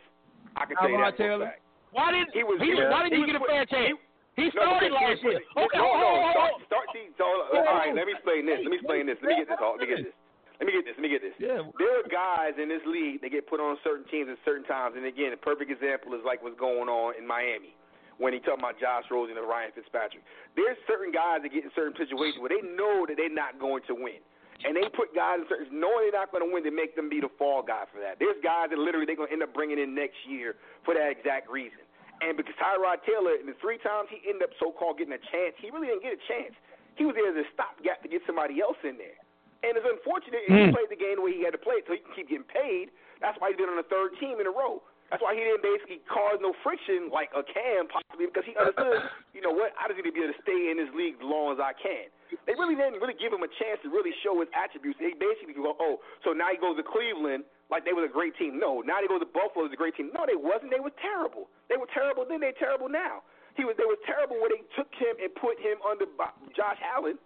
I can tell you that for Taylor? Why didn't He was- he, yeah. Why didn't He he, get a fair chance? He No, started because last he- year. no, Okay, no, hold on, hold start, on. start, see, so, all right, let me explain this. Let me explain this. Let me get this. Let me get this. Let me get this. Let me get this. Yeah. There are guys in this league that get put on certain teams at certain times. And again, a perfect example is like what's going on in Miami when he talking about Josh Rosen and Ryan Fitzpatrick. There's certain guys that get in certain situations where they know that they're not going to win. And they put guys in certain knowing they're not going to win to make them be the fall guy for that. There's guys that literally they're going to end up bringing in next year for that exact reason. And because Tyrod Taylor, in the three times he ended up so-called getting a chance, he really didn't get a chance. He was there as a stopgap to get somebody else in there. And it's unfortunate he hmm. played the game the way he had to play it so he can keep getting paid. That's why he's been on the third team in a row. That's why he didn't basically cause no friction like a Cam possibly because he understood, you know what, I just need to be able to stay in this league as long as I can. They really didn't really give him a chance to really show his attributes. They basically go, oh, so now he goes to Cleveland like they was a great team. No, now they go to Buffalo as a great team. No, they wasn't. They were terrible. They were terrible then. They're terrible now. He was. They were terrible when they took him and put him under Josh Allen,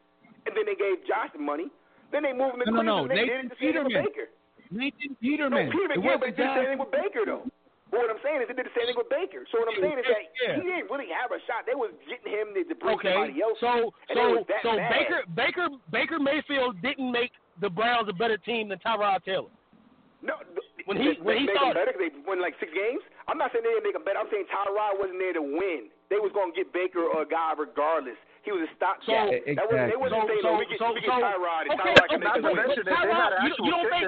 and then they gave Josh the money. Then they moved him to No, no, no. Cleveland. They Nathan did the same thing with Peterman. Baker. Nathan No, Peterman. Peterman, It yeah, but they did the same thing with Baker though. But what I'm saying is they did the same thing with Baker. So what I'm saying is that Yeah. he didn't really have a shot. They was getting him to, bring Okay, somebody else. so so so. Baker Baker Baker Mayfield didn't make the Browns a better team than Tyrod Taylor. No, When he- they, when he started- them better 'cause they won like six games. I'm not saying they didn't make them better. I'm saying Tyrod wasn't there to win. They was gonna get Baker or a guy regardless. He was a So stopgap. exactly. that wasn't, they wasn't So- saying, so- "Oh, we get, so- we get so- Tyrod, and okay, Tyrod can okay, make us but- win." but Tyrod, you, you don't think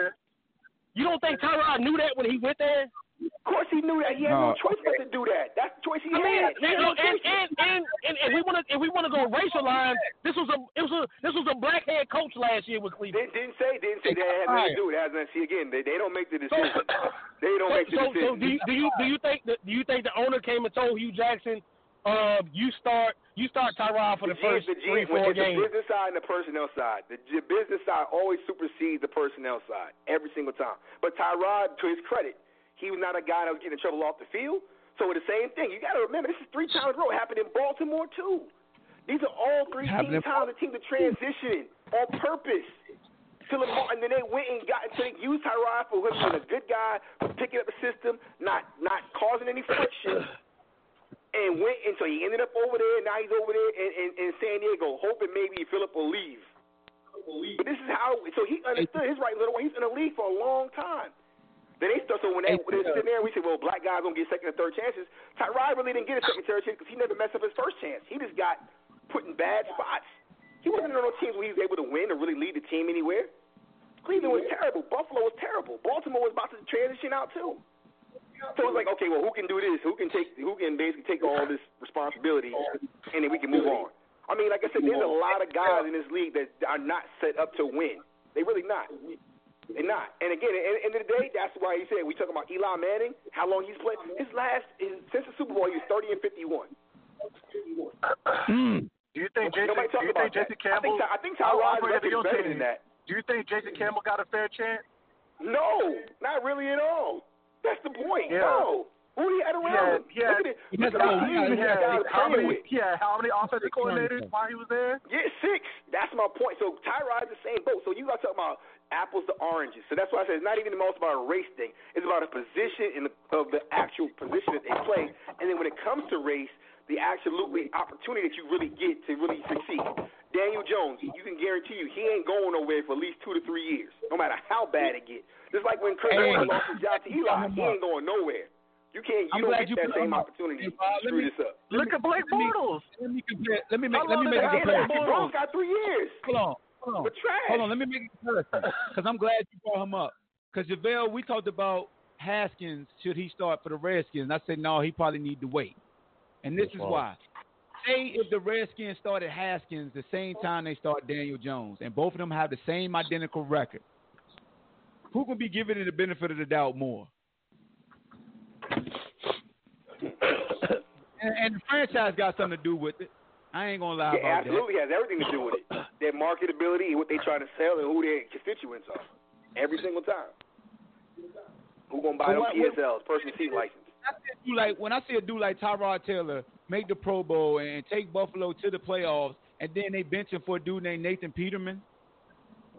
you don't think Tyrod knew that when he went there? Of course, he knew that. He had no, No. choice but to do that. That's the choice he I mean, had. He had and, no and, choice. and, and, and if we want to if we want to go racial line, this was a it was a this was a black head coach last year with Cleveland. Didn't, didn't say, didn't say that had nothing to do with it. It has nothing. See again, they they don't make the decision. they don't So, make the so, decision. so do you do you do you think that do you think the owner came and told Hue Jackson, uh, you start you start Tyrod for the, G- first the three G, when four it's the games? business side and the personnel side. The G- business side always supersedes the personnel side every single time. But Tyrod, to his credit, he was not a guy that was getting in trouble off the field. So it's the same thing. You got to remember, this is three times in a row. It happened in Baltimore too. These are all three Happened team in- times the team to transition on purpose. To Lamar, and then they went and got so they used Tyrod for him being a good guy, for picking up the system, not not causing any friction and went and so he ended up over there. Now he's over there in, in, in San Diego, hoping maybe Philip will leave. But this is how. So he understood his right little. Way. He's in the league for a long time. Then they start. So when they when they're uh, sitting there, we say, well, black guys gonna get second and third chances. Tyrod really didn't get a second and third chance because he never messed up his first chance. He just got put in bad spots. He wasn't on no teams where he was able to win or really lead the team anywhere. Cleveland was terrible. Buffalo was terrible. Baltimore was about to transition out too. So it's like, okay, well, who can do this? Who can take? Who can basically take all this responsibility, and then we can move on. I mean, like I said, there's a lot of guys in this league that are not set up to win. They really not. They're not. And again, at the end of the day, that's why he said we talking about Eli Manning, how long he's played. His last, his, since the Super Bowl, he was 30 and 51. Hmm. Do you think Jason? Nobody Do you think Jason that. I think, Ty- I think I'll Tyrod's record is better team. than that. Do you think Jason Campbell got a fair chance? No, not really at all. Yeah. No. Who he had around? He had, Look at it. Look at the he team he had, had how many? had how many offensive coordinators while he was there? Yeah, six. That's my point. So Tyrod's the same boat. So you got to talk about apples to oranges. So that's why I said it's not even the most about a race thing. It's about a position in the, of the actual position that they play. And then when it comes to race, the absolutely opportunity that you really get to really succeed. Daniel Jones, you can guarantee you he ain't going nowhere for at least two to three years, no matter how bad it gets. Just like when Kurt Hey. Warner lost his job to Eli, he ain't going nowhere. You can't. You I'm don't get you that same up. opportunity Hey, to Bob, let screw me- this up. Look at Blake let Bortles. Let me compare. Let me make. Let love me the make a guy. comparison. Andrew Brown's got three years. Hold on. Hold on. But trash. Hold on. Let me make a comparison because I'm glad you brought him up. Because JaVale, we talked about Haskins. Should he start for the Redskins? And I said no. He probably need to wait. And this is why. Say if the Redskins started Haskins the same time they start Daniel Jones, and both of them have the same identical record, who can be given the benefit of the doubt more? And, and the franchise got something to do with it. I ain't gonna lie Yeah, about absolutely has everything to do with it. Their marketability and what they try to sell and who their constituents are. Every single time. Who gonna buy But them what- PSLs, personal seat license? I see a dude like when I see a dude like Tyrod Taylor make the Pro Bowl and take Buffalo to the playoffs, and then they bench him for a dude named Nathan Peterman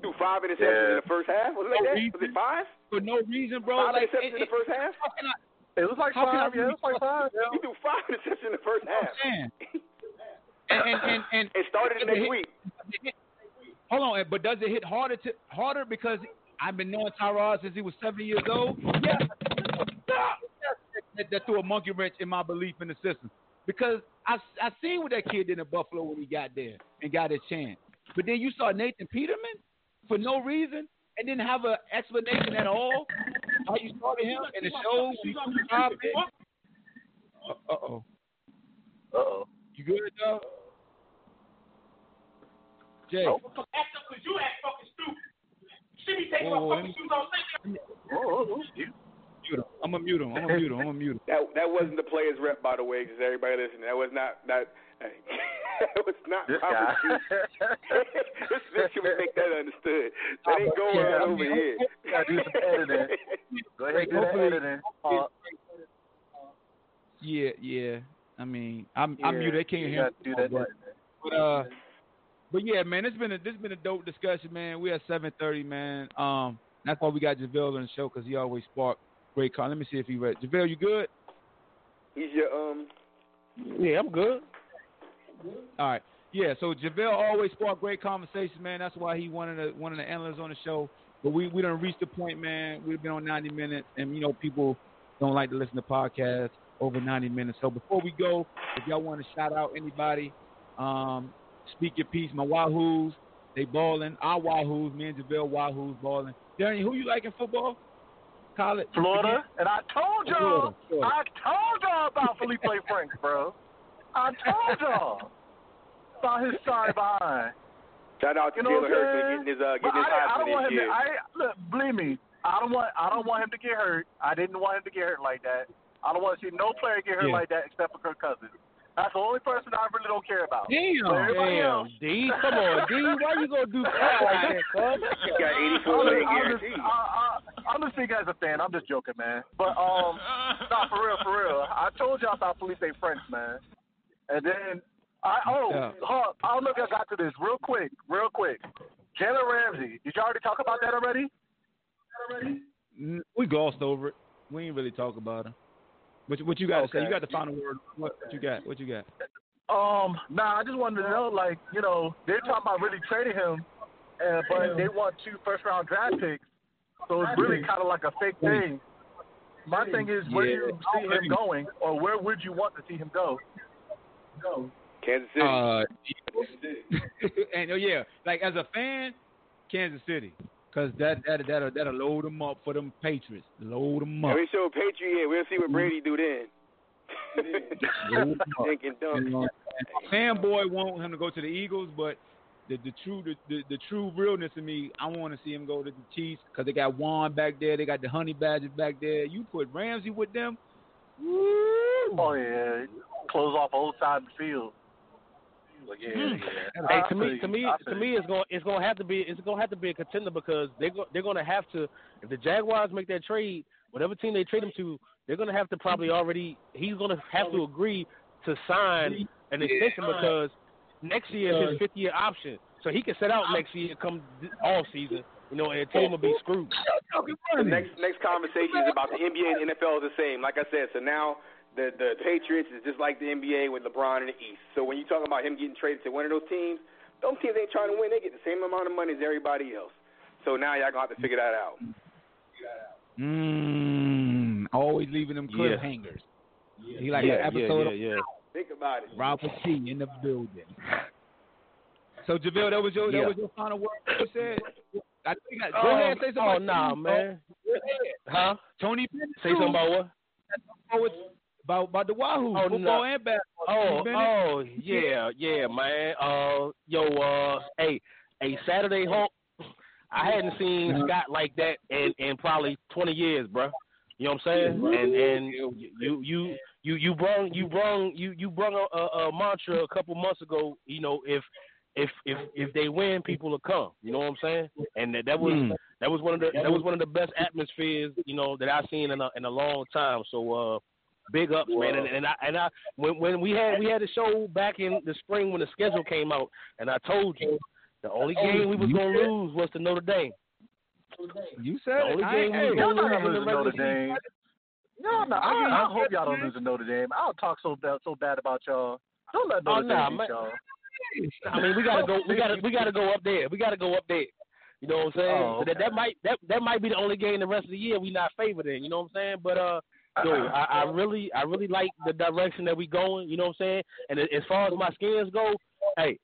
Do five interceptions Yeah. in the first half? Was it like No that? reason. Was it five? for no reason, bro. Five like, interceptions it- in the first half? how can I? It was like How can I five. Yeah, it was like five. You do five interceptions in the first half. Man. And and and, and It started the it next hit- week. Hold on, but does it hit harder to harder because I've been knowing Tyrod since he was seven years old? Yeah, that, that threw a monkey wrench in my belief in the system because I I seen what that kid did in Buffalo when he got there and got his chance. But then you saw Nathan Peterman for no reason and didn't have an explanation at all how you started him and it showed when he threw the job in. Uh oh. Uh oh. You good, dog? Jay. Oh. Oh, let me- Oh, oh, you- mute him. I'm gonna mute him. I'm gonna mute him. I'm gonna mute him. That that wasn't the player's rep, by the way, because everybody listening. That was not that. that was not This proper guy. speech. this this should make that understood. That ain't going Yeah, on I over mean, here. gotta do some editing. Go ahead, do the editing. Uh, Yeah, yeah. I mean, I'm I'm yeah, muted. They can't hear me. do that But, but uh, but yeah, man, it's been a this has been a dope discussion, man. We at 7:30, man. Um, that's why we got Javale on the show because he always spark great con. Let me see if he read. Javale, you good? He's your um. Yeah, I'm good. All right. Yeah, so JaVale always spark great conversations, man. That's why he one of the one of the analysts on the show. But we we don't reach the point, man. We've been on 90 minutes, and you know people don't like to listen to podcasts over 90 minutes. So before we go, if y'all want to shout out anybody, um, speak your piece. My Wahoos, they balling. Our Wahoos, me and JaVale Wahoos balling. Danny, who you like in football? College? Florida, and I told y'all, Florida, Florida. I told y'all about Felipe Franks, bro. I told y'all about his sorry behind. Shout out to You know what Jalen Hurts for getting his uh, getting his I, I don't want this him year. to. I look, believe me, I don't want. I don't want him to get hurt. I didn't want him to get hurt like that. I don't want to see no player get hurt Yeah. like that except for Kirk Cousins. That's the only person I really don't care about. Damn. But else, Damn, D, come on, D, why you gonna do crap like that, son? He got 84 I'm just, I'm just, guaranteed. I, I, I'm just speaking as a fan. I'm just joking, man. But um, nah, for real, for real. I told y'all about Felipe Franks, man. And then I oh, Yeah. huh, I don't know if y'all got to this real quick, real quick. Jalen Ramsey, did y'all already talk about that already? Already? We glossed over it. We ain't really talk about him. What, you- what you got to say? You got the final word. What, what you got? What you got? Um, nah, I just wanted to know, like, you know, they're talking about really trading him, uh, but they want two first round draft picks, so it's really kind of like a fake thing. My thing is, where do you see him going, or where would you want to see him go? Go. Kansas City. Uh, and oh yeah, like as a fan, Kansas City, cause that that that'll, that'll load them up for them Patriots. Load them up. and we show Patriot. We'll see what Brady do then. Load 'em up. Dink and dunk. You know, fanboy want him to go to the Eagles, but the the true the, the, the true realness of me, I want to see him go to the Chiefs because they got Juan back there, they got the Honey Badgers back there. You put Ramsey with them, Oh yeah, close off both side of the field. Like, yeah, Hmm. yeah. Hey, to me, to me, to me, it's gonna it's going to have to be, it's going to have to be a contender because they're go, they're going to have to, if the Jaguars make that trade, whatever team they trade him to, they're going to have to probably already, he's going to have to agree to sign an extension because next year is his fifth year option, so he can set out next year come all season, you know, and the team will be screwed. The next next conversation is about the NBA and NFL is the same. Like I said, so now the the Patriots is just like the NBA with LeBron in the East. So when you talk about him getting traded to one of those teams, those teams ain't trying to win. They get the same amount of money as everybody else. So now y'all gonna have to figure that out. Mmm, always leaving them Yeah. cliffhangers. He like yeah, an episode yeah, yeah, yeah. Think about it. of Robert T in the building. So Javale, that was your Yeah. that was your final word. You said. I think I, go Oh, ahead, say something. oh, about nah, Tony, man. Go. Huh? Tony Bennett. Say too. something about what? Oh, it's about about the Wahoo Oh, football no. and basketball. Oh, oh, yeah, yeah, man. Uh, yo, uh, hey, hey, Saturday Hulk. I hadn't seen Scott like that in in probably twenty years, bro. You know what I'm saying? And and you you you you brung you brung you you brung a, a, a mantra a couple months ago. You know, if if if if they win, people will come. You know what I'm saying? And that, that was Hmm. that was one of the that was one of the best atmospheres you know that I've seen in a in a long time. So uh, big ups, man. And, and I and I when when we had we had the show back in the spring when the schedule came out, and I told you the only game we was gonna lose was to Notre Dame. You said it. only I game ain't- we hey, was gonna lose gonna in the lose to Notre regular season. Dame. No, no, I I, mean, I you hope y'all don't said- lose to Notre Dame. I'll talk so bad, so bad about y'all. Don't let Oh, Notre nah, Dame man. beat y'all. I mean, we gotta go. We gotta we gotta go up there. We gotta go up there. You know what I'm saying? Oh, So that that might that that might be the only game the rest of the year we not favored in. You know what I'm saying? But uh, yo, I, I really I really like the direction that we going. You know what I'm saying? And as far as my skins go, hey,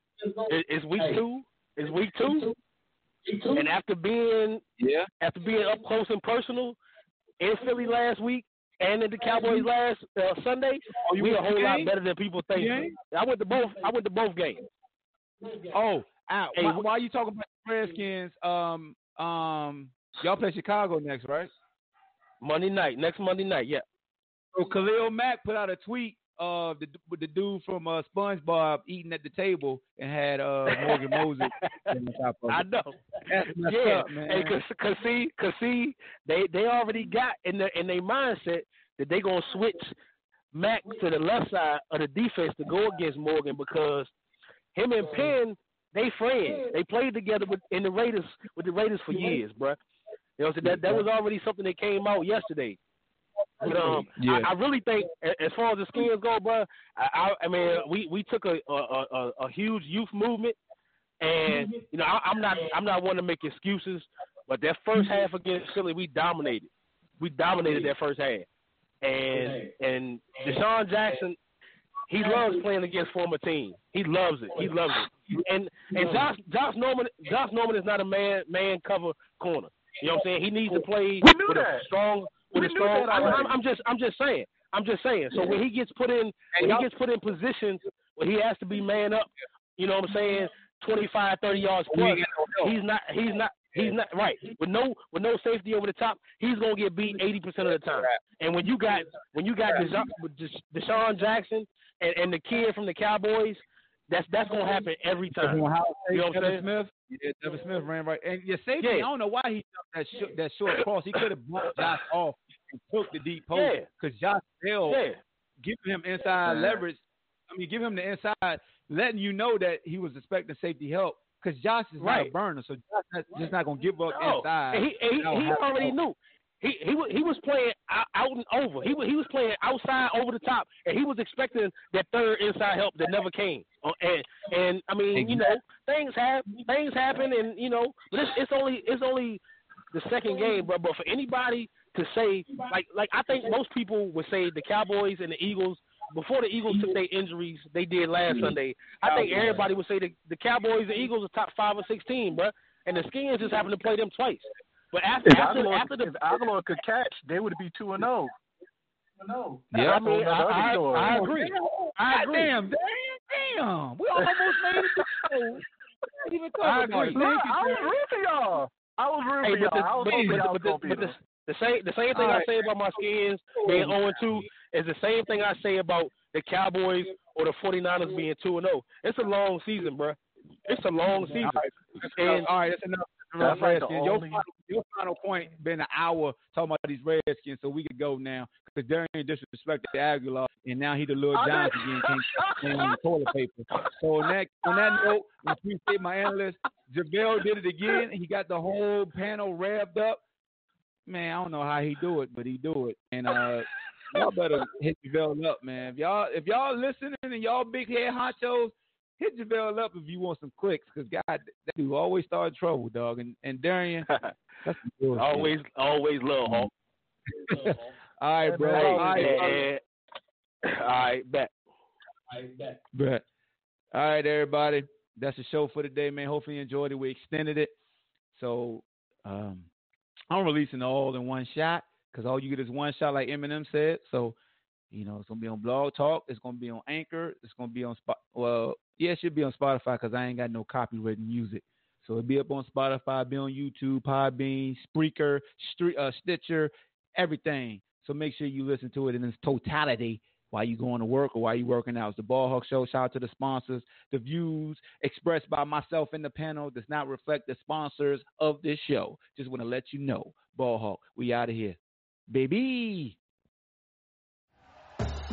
it's week two. It's week two. And after being Yeah. after being up close and personal in Philly last week and in the Cowboys last uh, Sunday, Oh, you we a whole the lot better than people think. game? I went to both. I went to both games. Oh, out. Hey, why, wh- why you talking about the Redskins? Um, um, y'all play Chicago next, right? Monday night, next Monday night, yeah. So Khalil Mack put out a tweet of the the dude from uh, SpongeBob eating at the table and had uh, Morgan Moses on the top of I know. That's messed yeah, up, man. Hey, cause, cause see, cause see, they they already got in their in their mindset that they gonna switch Mack to the left side of the defense to go against Morgan because him and Penn they friends. They played together with in the Raiders with the Raiders for years, bruh. You know, so that that was already something that came out yesterday. But um, Yeah. I, I really think as far as the skins go, bro, I, I, I mean, we we took a a, a a a huge youth movement, and you know, I, I'm not I'm not one to make excuses, but that first half against Philly, we dominated. We dominated that first half, and and DeSean Jackson, he loves playing against former team. He loves it. He loves it. and and Josh Josh Norman Josh Norman is not a man man cover corner. You know what I'm saying? He needs to play We knew with a strong with a strong. I'm. I'm, I'm just I'm just saying. I'm just saying. So when he gets put in when he gets put in positions where he has to be man up, you know what I'm saying? 25, 30 yards plus. ain't got no help. He's not. He's not. He's not right with no with no safety over the top. He's gonna get beat eighty percent of the time. And when you got when you got Desha- Desha- DeSean Jackson and, and the kid from the Cowboys, that's that's gonna happen every time. You know what I'm Devin saying? Smith. Yeah, Devin Smith ran right. And your safety, Yeah. I don't know why he jumped that sh- that short cross. He could have bumped Josh off and took the deep post Yeah. because Josh Bell Yeah. giving him inside Yeah. leverage. I mean, give him the inside, letting you know that he was expecting safety help because Josh is not a burner, so Josh not, just not gonna give up No. inside. And he and he, he already help. knew. He he was he was playing out, out and over. He was he was playing outside over the top, and he was expecting that third inside help that never came. Uh, And and I mean, you know, things have things happen, and you know, but it's it's only it's only the second game, but but for anybody to say like like I think most people would say the Cowboys and the Eagles before the Eagles took their injuries they did last Sunday. I think everybody would say the the Cowboys and Eagles are top five or sixteen, but. And the Skins just happened to play them twice. But after If after, Aguilar, after the if Aguilar could catch, they would be two and zero. No. Yeah, I mean, I, I, I agree. I agree. Damn, damn, damn. We almost made it. to the show. Even I talking agree. it. No, I was rooting for y'all. I was rooting Hey, for y'all. the, I was but, hoping but, y'all but, was the, but the, the same the same thing All I say about my skins being 0 and 2 is the same thing I say about the Cowboys or the 49ers being 2 and 0. It's a long season, bro. It's a long season. And all right, that's enough. That's like Redskins. Your, only- final, your final point been an hour talking about these Redskins, so we could go now because Darian disrespected Aguilar, and now he the little I Giants again, can't can't on the toilet paper. So on that on that note, I appreciate my analyst. JaVale did it again. He got the whole panel revved up. Man, I don't know how he do it, but he do it. And uh, y'all better hit JaVale up, man. If y'all if y'all listening and y'all big head honchos, hit JaVale up if you want some clicks, because God, that dude always start in trouble, dog. And and Darian, that's some bullshit. always always love Hulk. All right, bro. Hey, All right, hey, hey. all right, bet. Bet. All right, everybody. That's the show for today, man. Hopefully you enjoyed it. We extended it. So um, I'm releasing all in one shot because all you get is one shot, like Eminem said. So, you know, it's going to be on Blog Talk. It's going to be on Anchor. It's going to be on Spot. Well, yeah, it should be on Spotify because I ain't got no copyrighted music. So it'll be up on Spotify, be on YouTube, Podbean, Spreaker, Stre- uh, Stitcher, everything. So make sure you listen to it in its totality while you going to work or while you working out. It's the Ball Hawk Show. Shout out to the sponsors. The views expressed by myself in the panel does not reflect the sponsors of this show. Just want to let you know. Ball Hawk, we out of here. Baby.